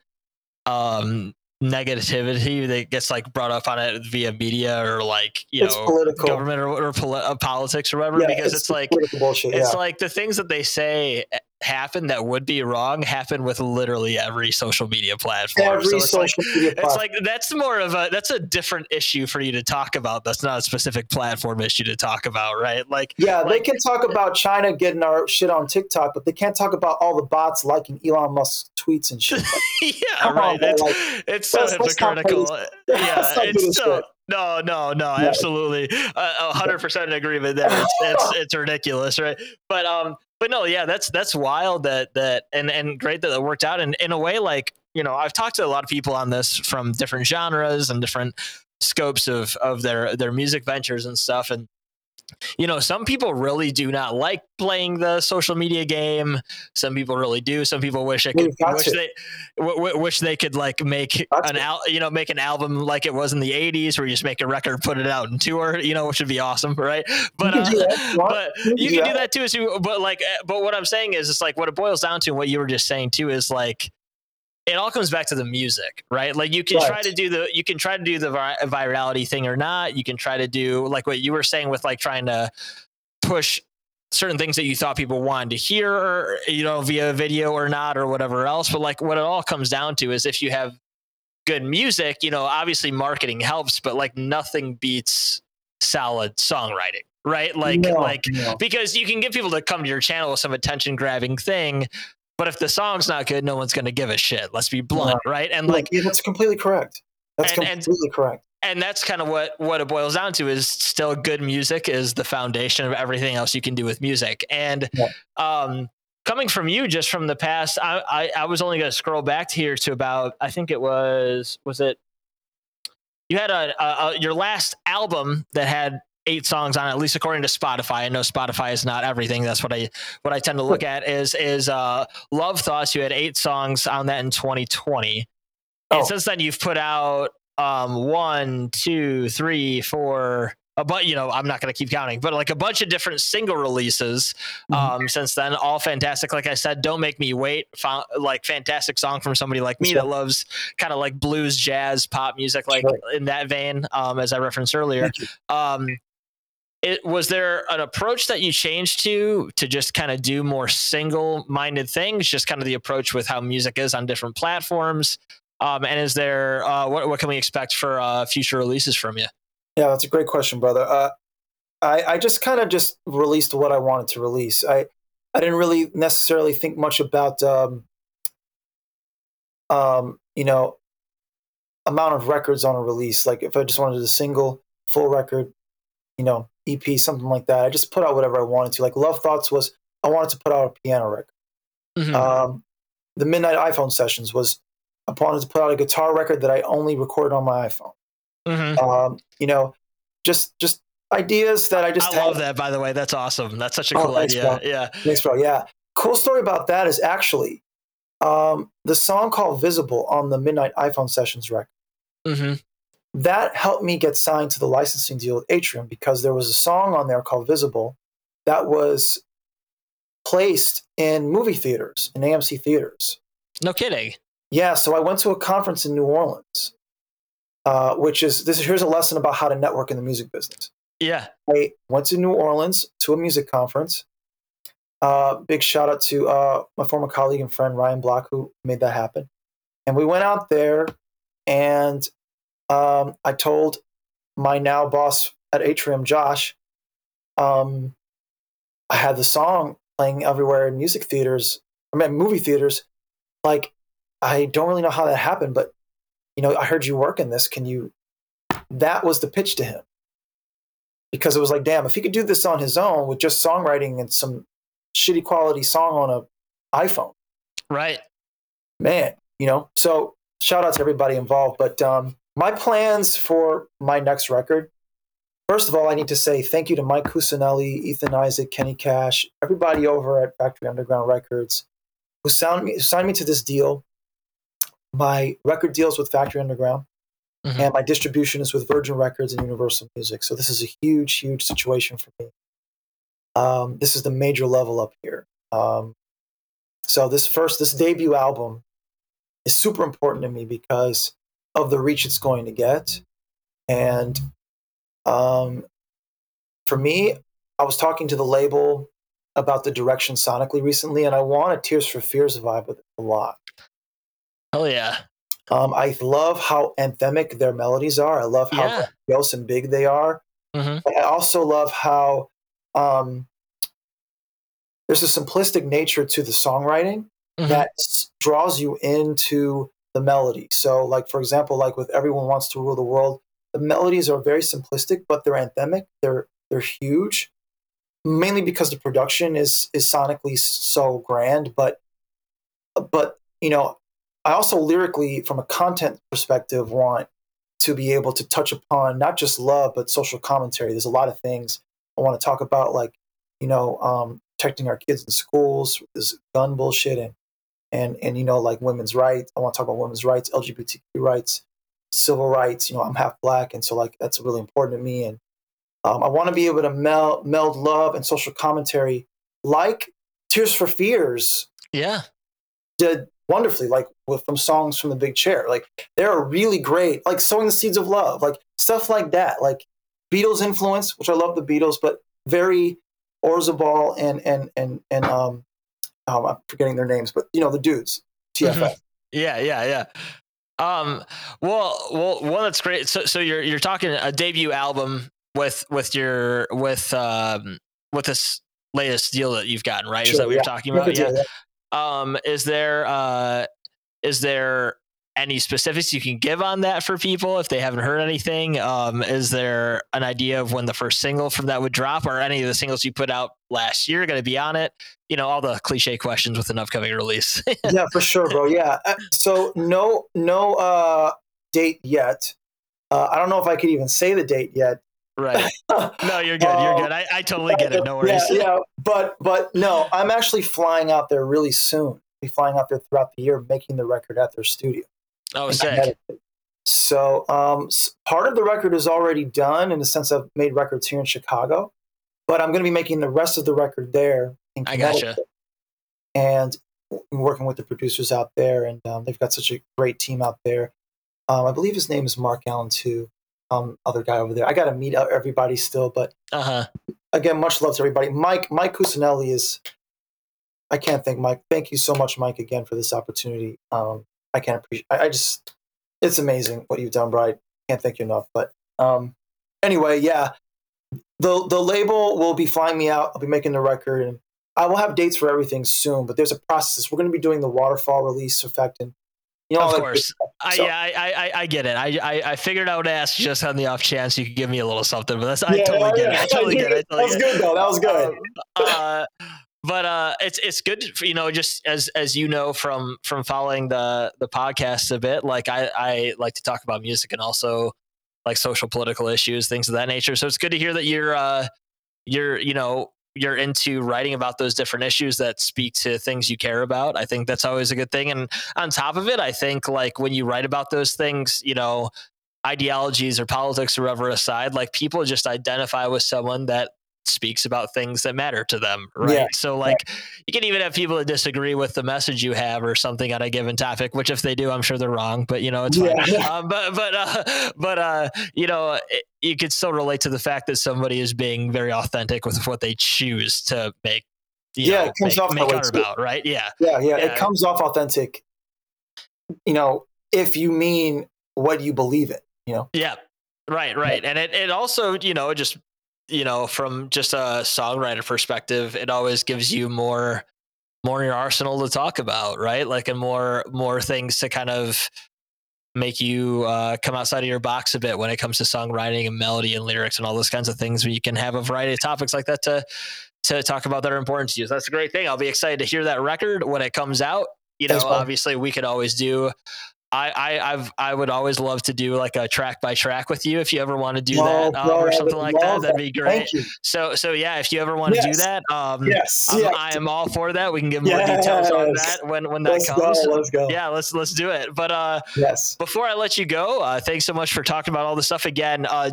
um negativity that gets like brought up on it via media or like you It's know political. government or, or poli- uh, politics or whatever Yeah, because it's, like bullshit. it's yeah. like the things that they say happen that would be wrong happen with literally every social media platform. Every so it's like social media it's like that's more of a that's a different issue for you to talk about that's not a specific platform issue to talk about right? Like yeah, they can talk about China getting our shit on TikTok, but they can't talk about all the bots liking Elon Musk's tweets and shit. yeah right on, that's, like, it's so let's- let's not play hypocritical. yeah Let's do it's so shit. no no no Yeah. absolutely. A hundred percent in agreement there. It's, it's it's ridiculous right? But um but no yeah that's that's wild that that and and great that it worked out. And in a way like you know i've talked to a lot of people on this from different genres and different scopes of of their their music ventures and stuff. And you know some people really do not like playing the social media game. Some people really do. Some people wish it could wish to. they w- w- wish they could like make Got an al- you know make an album like it was in the 80s where you just make a record put it out and tour you know which would be awesome right? But can uh, that if you but You can do can do that. that too too but like uh, but what i'm saying is it's like what it boils down to and what you were just saying too is like it all comes back to the music right like you can Right. try to do the you can try to do the vi- virality thing or not you can try to do like what you were saying with like trying to push certain things that you thought people wanted to hear or, you know via video or not or whatever else but like what it all comes down to is if you have good music you know obviously marketing helps but like nothing beats solid songwriting right like No, like no. because you can get people to come to your channel with some attention grabbing thing but if the song's not good no one's going to give a shit let's be blunt right and like yeah, that's completely correct. That's And- and- completely correct. and that's kind of what what it boils down to is still good music is the foundation of everything else you can do with music and Yeah. um coming from you just from the past i i, I was only going to scroll back here to about i think it was was it you had a, a, a your last album that had eight songs on it, at least according to spotify. I know spotify is not everything. That's what i what i tend to look at is is uh love thoughts. You had eight songs on that in 2020 and Oh. since then you've put out um one two three four a but you know i'm not going to keep counting but like a bunch of different single releases Mhm. um since then all fantastic. Like i said don't make me wait Fo- like fantastic song from somebody like me that loves kind of like blues jazz pop music like in that vein um as i referenced earlier. Um it was there an approach that you changed to to just kind of do more single minded things just kind of the approach with how music is on different platforms um, and is there uh, what, what can we expect for uh, future releases from you Yeah, that's a great question, brother. Uh, I, I just kind of just released what I wanted to release. I, I didn't really necessarily think much about, um, um, you know, amount of records on a release. Like if I just wanted a single, full record, you know, EP, something like that. I just put out whatever I wanted to. Like Love Thoughts was, I wanted to put out a piano record. Mhm. Um, the Midnight iPhone Sessions was, I wanted to put out a guitar record that I only recorded on my iPhone. Mhm. Um, you know, just just ideas that I just i had. love that by the way that's awesome that's such a Oh, cool thanks, idea bro. yeah Thanks, bro. Yeah. Cool story about that is actually um, the song called Visible on the Midnight iPhone Sessions record. hmm That helped me get signed to the licensing deal with Atrium because there was a song on there called Visible that was placed in movie theaters, in AMC theaters. no kidding Yeah, so I went to a conference in New Orleans, uh, which is this. Here's a lesson about how to network in the music business. yeah I went to New Orleans to a music conference. Uh, big shout out to uh, my former colleague and friend Ryan Block who made that happen. And we went out there, and um, I told my now boss at Atrium, Josh, um, I had the song playing everywhere in music theaters. I mean, movie theaters. Like, I don't really know how that happened, but you know, I heard you work in this. Can you? That was the pitch to him because it was like, damn, if he could do this on his own with just songwriting and some shitty quality song on a iPhone, right man, you know. So shout out to everybody involved. But um, my plans for my next record. First of all, I need to say thank you to Mike Cusinelli, Ethan Isaac, Kenny Cash, everybody over at Factory Underground Records who signed me, signed me to this deal. My record deals with Factory Underground Mhm. and my distribution is with Virgin Records and Universal Music. So this is a huge, huge situation for me. Um, this is the major level up here. Um, so this first, this debut album is super important to me because of the reach it's going to get. And um, for me, I was talking to the label about the direction sonically recently, and I want a Tears for Fears vibe with it a lot. Oh yeah. Um, I love how anthemic their melodies are. I love how Yeah. grandiose and big they are. hmm But I also love how um, there's a simplistic nature to the songwriting Mhm. that draws you into the melody. So, like for example, like with "Everyone Wants to Rule the World," the melodies are very simplistic, but they're anthemic. They're they're huge, mainly because the production is is sonically so grand. But but you know, I also lyrically, from a content perspective, want to be able to touch upon not just love but social commentary. There's a lot of things I want to talk about, like you know, um, protecting our kids in schools, this gun bullshit, and and and you know, like women's rights. I want to talk about women's rights, LGBTQ rights, civil rights. You know, I'm half black, and so like that's really important to me. And um, I want to be able to meld meld love and social commentary, like Tears for Fears Yeah. did wonderfully, like with from songs from the Big Chair. Like they're really great, like sowing the seeds of love, like stuff like that. Like Beatles influence, which I love the Beatles, but very Orzabal and and and and um, um I'm forgetting their names, but you know the dudes, TFF. Yeah, yeah, yeah. Um, well, well, well, that's great. So, so you're you're talking a debut album with with your with um with this latest deal that you've gotten, right? Is that what yeah. you're talking about? do Yeah. Um, is there uh is there any specifics you can give on that for people if they haven't heard anything? Um, is there an idea of when the first single from that would drop, or any of the singles you put out last year going to be on it? You know, all the cliche questions with an upcoming release. yeah, for sure, bro. Yeah. Uh, So no no uh date yet. Uh, I don't know if I could even say the date yet. right. No, you're good. You're Um, good. I, I totally get it. No worries. Yeah, yeah, but but no, I'm actually flying out there really soon. Be flying out there throughout the year, making the record at their studio. Oh, sick. So um, part of the record is already done in the sense I've made records here in Chicago, but I'm going to be making the rest of the record there in I gotcha. And working with the producers out there, and um, they've got such a great team out there. Um, I believe his name is Mark Allen too. Um, other guy over there. I got to meet out everybody still, but Uh huh. again, much love to everybody. Mike, Mike Cusinelli is. I can't thank Mike. Thank you so much, Mike, again for this opportunity. Um, I can't appreciate. I, I just, it's amazing what you've done, Brian. Can't thank you enough. But um, anyway, yeah, the the label will be flying me out. I'll be making the record, and I will have dates for everything soon. But there's a process. We're going to be doing the waterfall release effect, and you know, Of course. I, So- yeah, I, I, I- I get it. I, I, I figured I would ask just on the off chance you could give me a little something, but that's I Yeah, totally get it. I totally get it. I That was good though. That was good. uh, but uh, it's it's good, for, you know. Just as as you know from from following the the podcast a bit, like I I like to talk about music and also like social political issues, things of that nature. So it's good to hear that you're uh you're you know you're into writing about those different issues that speak to things you care about. I think that's always a good thing. And on top of it, I think like when you write about those things, you know, ideologies or politics or whatever aside, like people just identify with someone that speaks about things that matter to them, right? Yeah. So like you can even have people that disagree with the message you have or something on a given topic, which if they do, I'm sure they're wrong, but you know, it's fine. Yeah. Um, but but uh, but uh, you know, it, you could still relate to the fact that somebody is being very authentic with what they choose to make. You Yeah, know, it comes make, off make way art too. about, right? Yeah, Yeah, yeah, Yeah. It comes off authentic. You know, if you mean what you believe in, you know. yeah, right, right. And it it also you know it just you know from just a songwriter perspective, it always gives you more more in your arsenal to talk about, right? Like and more more things to kind of make you uh, come outside of your box a bit when it comes to songwriting and melody and lyrics and all those kinds of things where you can have a variety of topics like that to to talk about that are important to you. So that's a great thing. I'll be excited to hear that record when it comes out. You know, obviously we could always do I, I I've I would always love to do like a track by track with you if you ever want to do that um, or something like that. That'd be great. So so yeah, if you ever want to Yes. do that, um, Yes. I'm, yes. I am all for that. We can give more details on that when when that let's comes. go. Let's go. Yeah, let's let's do it. But uh, Yes. before I let you go, uh, thanks so much for talking about all this stuff again. Uh,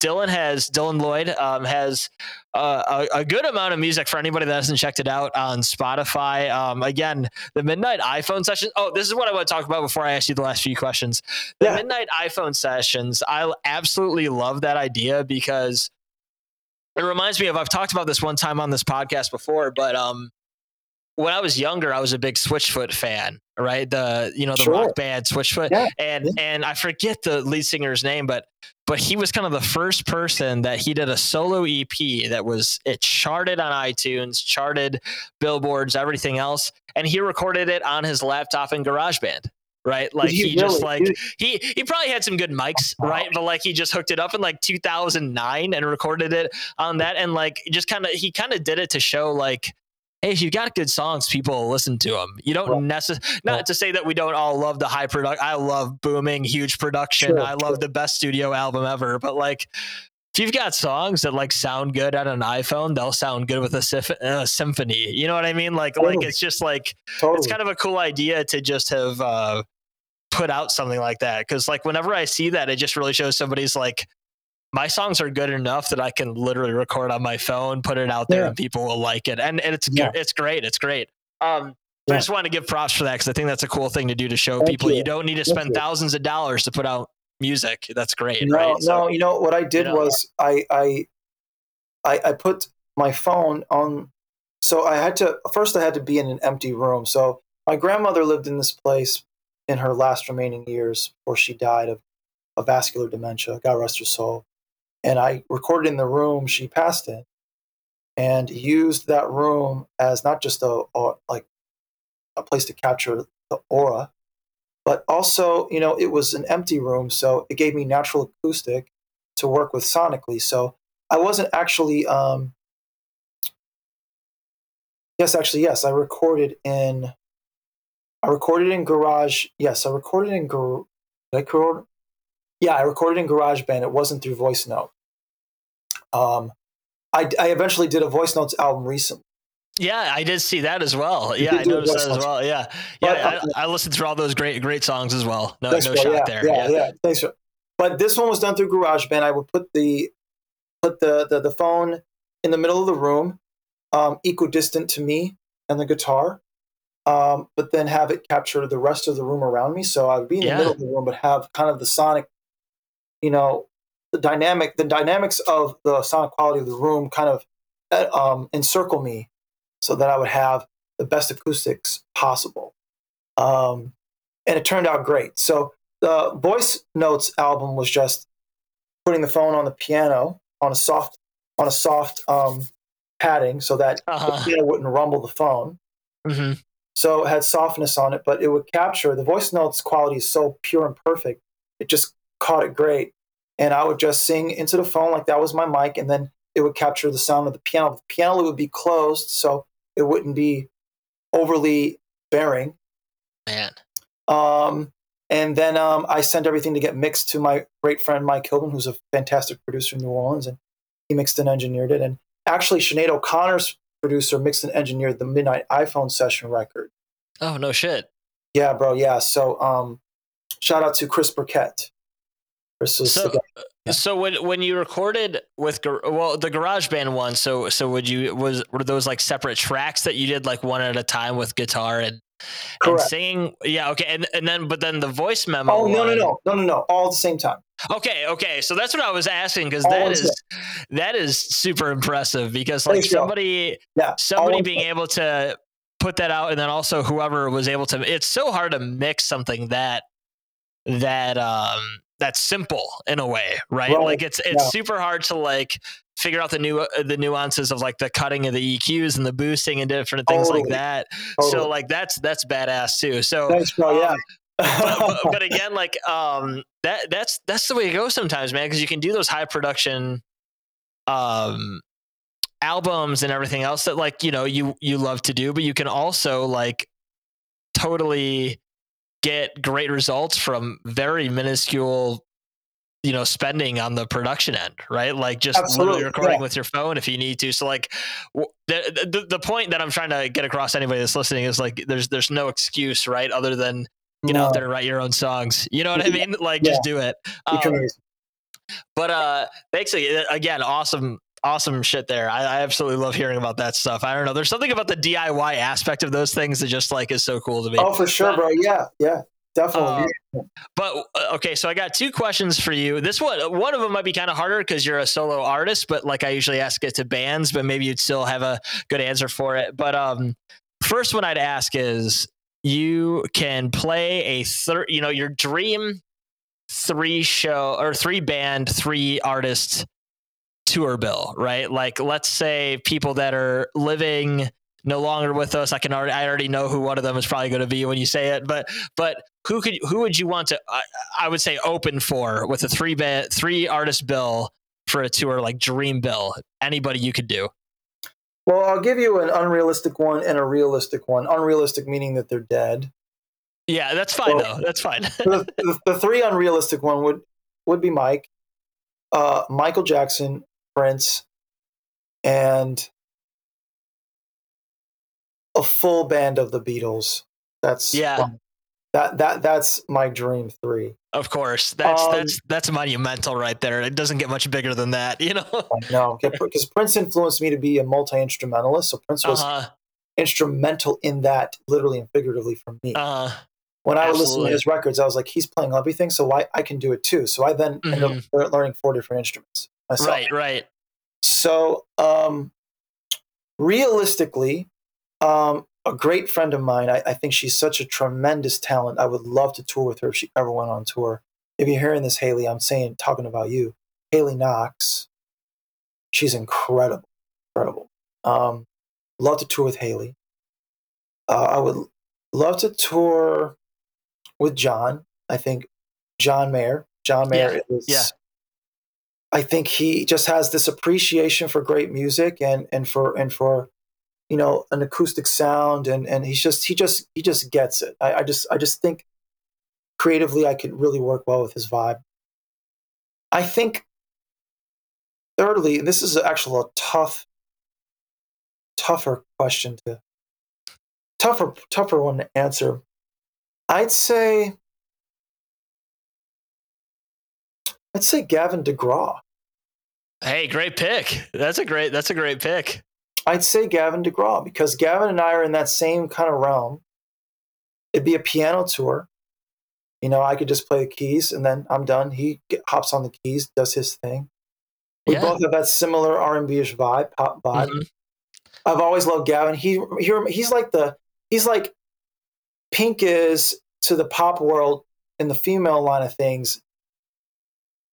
Dylan has Dylan Lloyd um, has uh, a, a, good amount of music for anybody that hasn't checked it out on Spotify. Um, again, the Midnight iPhone session. Oh, this is what I want to talk about before I ask you the last few questions. The yeah. Midnight iPhone sessions. I absolutely love that idea because it reminds me of I've talked about this one time on this podcast before, but um, when I was younger, I was a big Switchfoot fan, right? The you know the sure. rock band Switchfoot, yeah. and yeah. and I forget the lead singer's name, but but he was kind of the first person that he did a solo EP that was it charted on iTunes, charted billboards, everything else, and he recorded it on his laptop in GarageBand right? Like he, he just like he he probably had some good mics, right? But like he just hooked it up in like 2009 and recorded it on that, and like just kind of he kind of did it to show like hey, if you've got good songs, people listen to them. You don't well, necessarily, not to say that we don't all love the high product. I love booming, huge production. Sure, I love sure. the best studio album ever. But like, if you've got songs that like sound good on an iPhone, they'll sound good with a, a symphony. You know what I mean? Like, totally. like it's just like totally. it's kind of a cool idea to just have uh, put out something like that. Because like whenever I see that, it just really shows somebody's like my songs are good enough that I can literally record on my phone, put it out there, yeah. and people will like it. And, and it's yeah. it's great. It's great. Um, yeah. I just want to give props for that because I think that's a cool thing to do to show Thank people you. you. don't need to spend thousands of dollars to put out music. That's great. No, right? no. So, you know what I did you know, was I, I I I put my phone on. So I had to first. I had to be in an empty room. So my grandmother lived in this place in her last remaining years before she died of, of vascular dementia. God rest her soul and I recorded in the room she passed in, and used that room as not just a, a like a place to capture the aura, but also you know it was an empty room, so it gave me natural acoustic to work with sonically. So I wasn't actually. Um, yes, actually, yes, I recorded in. I recorded in Garage. Yes, I recorded in Garage. I record? Yeah, I recorded in GarageBand. It wasn't through Voice Note. Um, I, I eventually did a Voice Notes album recently. Yeah, I did see that as well. Yeah, I noticed that as well. Yeah, yeah, but, uh, I, I, listened through all those great, great songs as well. No, no shot yeah, there. Yeah, yeah, yeah. Thanks. For, but this one was done through GarageBand. I would put the put the the, the phone in the middle of the room, um, equidistant to me and the guitar, um, but then have it capture the rest of the room around me. So I would be in the yeah. middle of the room, but have kind of the sonic, you know, the dynamic, the dynamics of the sonic quality of the room kind of um, encircle me, so that I would have the best acoustics possible. Um, and it turned out great. So the Voice Notes album was just putting the phone on the piano on a soft on a soft um, padding so that uh-huh. the piano wouldn't rumble the phone. Mm-hmm. So it had softness on it, but it would capture the voice notes quality is so pure and perfect. It just caught it great. And I would just sing into the phone like that was my mic, and then it would capture the sound of the piano. The piano would be closed, so it wouldn't be overly bearing. Man. Um, and then um, I sent everything to get mixed to my great friend Mike Hilton, who's a fantastic producer in New Orleans, and he mixed and engineered it. And actually, Sinead O'Connor's producer mixed and engineered the Midnight iPhone session record. Oh no shit! Yeah, bro. Yeah. So, um, shout out to Chris Birkett. So, yeah. so when when you recorded with well the GarageBand one, so so would you was were those like separate tracks that you did like one at a time with guitar and Correct. And singing, yeah, okay, and and then but then the voice memo. Oh no, no, no, no, no, no, all at the same time. Okay, okay, so that's what I was asking because that is that is super impressive because like somebody, yeah, somebody being able to put that out and then also whoever was able to. It's so hard to mix something that that um that's simple in a way, right? right. Like it's it's yeah. super hard to like figure out the new uh, the nuances of like the cutting of the EQs and the boosting and different things totally. like that. Totally. So like that's that's badass too. So Thanks, bro. Yeah. Um, but, but, but, again, like um, that that's that's the way it goes sometimes, man. Because you can do those high production um, albums and everything else that like you know you you love to do, but you can also like totally get great results from very minuscule you know spending on the production end right like just Absolutely. literally recording yeah. with your phone if you need to so like the, the the point that i'm trying to get across anybody that's listening is like there's there's no excuse right other than get no. out there and write your own songs you know what i mean like yeah. just do it um, But uh, ag- again. Awesome, awesome shit there. I, I absolutely love hearing about that stuff. I don't know. There's something about the DIY aspect of those things that just like is so cool to me. Oh, for sure, But- bro. Yeah, yeah, definitely. But uh, okay, so I got two questions for you. This one, one of them might be kind of harder because you're a solo artist, but like I usually ask it to bands, but maybe you'd still have a good answer for it. But um, first one I'd ask is you can play a third, you know, your dream three show or three band, three artist tour bill, right? Like let's say people that are living no longer with us. I can already I already know who one of them is probably going to be when you say it, but but who could who would you want to I, I would say open for with a three band three artist bill for a tour like dream bill anybody you could do Well, I'll give you an unrealistic one and a realistic one. Unrealistic meaning that they're dead. yeah that's fine Well- though that's fine the, the, the three unrealistic one would would be Mike, uh, Michael Jackson, Prince, and a full band of the Beatles. That's Yeah. fun. That that that's my dream three. of course that's Um, that's that's monumental right there it doesn't get much bigger than that you know No, because Prince influenced me to be a multi instrumentalist. So Prince was uh-huh instrumental in that, literally and figuratively, for me. uh when I would listen to his records, I was like, he's playing everything, so I, I can do it too. So I then ended up learning four different instruments right right So, um, realistically, um, a great friend of mine, I, I think she's such a tremendous talent. I would love to tour with her if she ever went on tour. If you're hearing this, Haley, I'm saying, talking about you, Haley Knox. She's incredible, incredible. Um, love to tour with Haley. Uh, I would love to tour with John. I think John Mayer. John Mayer is. yeah. I think he just has this appreciation for great music and and for and for you know an acoustic sound and and he's just he just he just gets it. I, I just I just think creatively I could really work well with his vibe. I think thirdly, and this is actually a tough tougher question to tougher tougher one to answer. I'd say I'd say Gavin DeGraw. hey great pick that's a great that's a great pick I'd say Gavin DeGraw because Gavin and I are in that same kind of realm. It'd be a piano tour. You know, I could just play the keys and then I'm done. He hops on the keys, does his thing. We Yeah. both have that similar R&B-ish vibe, pop vibe. Mhm. I've always loved Gavin. He, he he's like the he's like Pink is to the pop world in the female line of things.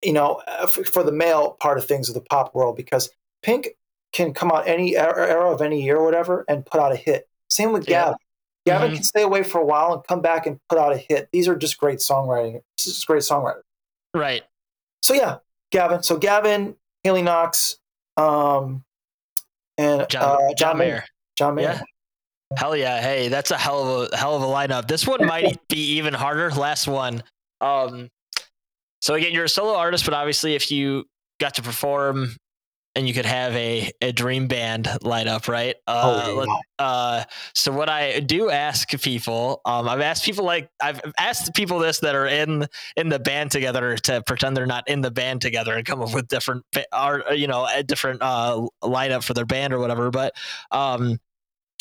You know, uh, for, for the male part of things of the pop world because Pink can come out any era, era of any year or whatever and put out a hit. Same with Yeah. Gavin. Gavin Mhm. can stay away for a while and come back and put out a hit. These are just great songwriting. This is great songwriting. right So yeah, Gavin. So Gavin, Haley Knox, um, and john, uh, john Mayer. mayer John Mayer. Yeah. Hell yeah! Hey, that's a hell of a hell of a lineup. This one might be even harder. Last one. Um, so again, you're a solo artist, but obviously, if you got to perform and you could have a, a dream band light lineup, right? Uh, Oh, yeah. uh, so what I do ask people, um, I've asked people like I've asked people this that are in in the band together to pretend they're not in the band together and come up with different art, you know, a different uh, lineup for their band or whatever. But um,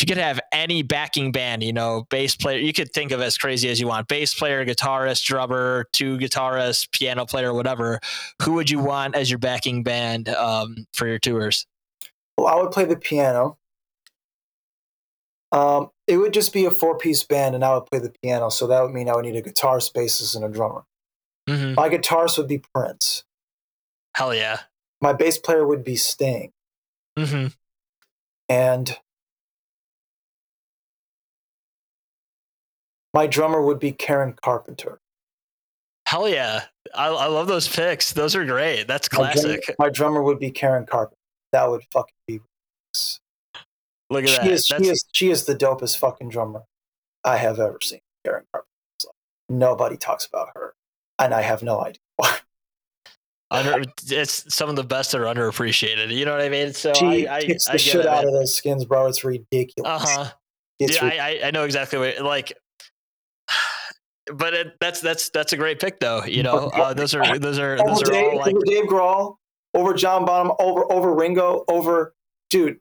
you could have any backing band, you know, bass player, you could think of as crazy as you want bass player, guitarist, drummer, two guitarists, piano player, whatever. Who would you want as your backing band um, for your tours? Well, I would play the piano. Um, it would just be a four-piece band, and I would play the piano. So that would mean I would need a guitarist, bassist, and a drummer. Mm-hmm. My guitarist would be Prince. Hell yeah. My bass player would be Sting, Mm-hmm. and my drummer would be Karen Carpenter. Hell yeah. I, I love those picks. Those are great. That's My drummer, classic. my drummer would be Karen Carpenter. That would fucking be. Look at She that. is, she is she is the dopest fucking drummer I have ever seen. Karen Carpenter. Nobody talks about her, and I have no idea why. under, it's some of the best that are underappreciated. You know what I mean? So She I, I, kicks I the get shit it, out man. of those skins, bro. It's ridiculous. Uh-huh. It's yeah, I, I, I know exactly what like but it, that's that's that's a great pick though. You know, uh, those are those are over those are Dave, all like over Dave Grohl, over John Bonham, over over Ringo, over dude,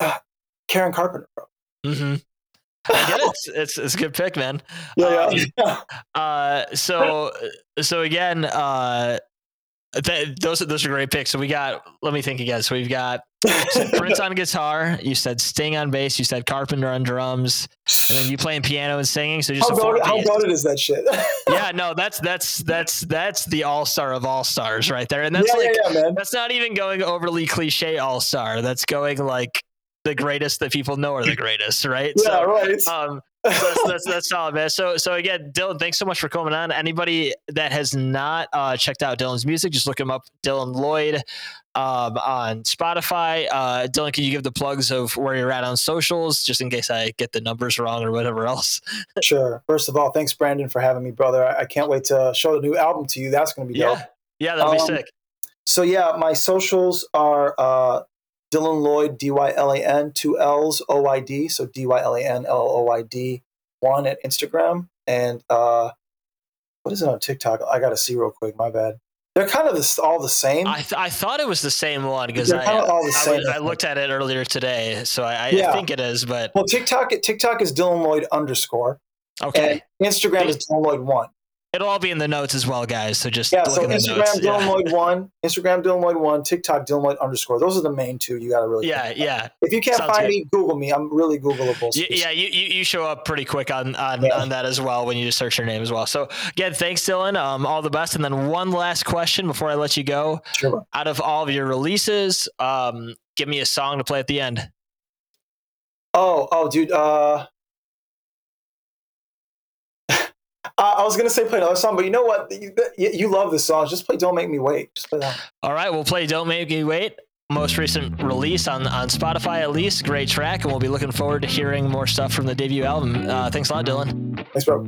uh, Karen Carpenter, bro. hmm I get it. It's, it's it's a good pick, man. Yeah, Um, yeah. Uh, so so again, uh, th- those are those are great picks. So we got. Let me think again. So we've got Prince on guitar. You said Sting on bass. You said Carpenter on drums, and then you playing piano and singing. So just how a four goated, how piece. is that shit? Yeah, no, that's that's that's that's the all star of all stars right there, and that's yeah, like yeah, yeah, that's not even going overly cliche all star. That's going like the greatest that people know are the greatest, right? Yeah, so, right. um, so that's, that's that's solid, man. So so again, Dylan, thanks so much for coming on. Anybody that has not uh, checked out Dylan's music, just look him up, Dylan Lloyd, um, on Spotify. Uh, Dylan, can you give the plugs of where you're at on socials, just in case I get the numbers wrong or whatever else? Sure. First of all, thanks, Brandon, for having me, brother. I, I can't wait to show the new album to you. That's going to be dope. Yeah, yeah, that'll be Um, sick. So yeah, my socials are uh, Dylan Lloyd, D Y L A N, two L's, O I D. So D Y L A N L O I D one at Instagram, and uh, what is it on TikTok? I got to see real quick. My bad. They're kind of all the same. I, th- I thought it was the same one because I, all the I, same, I looked at it earlier today, so I, I Yeah. think it is. But well, TikTok TikTok is Dylan Lloyd underscore, okay, and Instagram is Dylan Lloyd one. It'll all be in the notes as well, guys. So just Yeah, look so in the Instagram notes. Dylan Yeah. Lloyd one, Instagram Dylan Lloyd one, TikTok Dylan Lloyd underscore. Those are the main two you got to really. yeah, yeah, If you can't Sounds find good. me, Google me. I'm really Googleable. Y- yeah. You, you you show up pretty quick on on, Yeah. on that as well when you just search your name as well. So again, thanks, Dylan. Um, all the best. And then one last question before I let you go. Sure. Out of all of your releases, um, give me a song to play at the end. Oh, oh, dude. Uh, I I was gonna say play another song, but you know what? You, you you love this song. Just play "Don't Make Me Wait." Just play that. All right, we'll play "Don't Make Me Wait." Most recent release on on Spotify, at least. Great track, and we'll be looking forward to hearing more stuff from the debut album. Uh, thanks a lot, Dylan. Thanks, bro.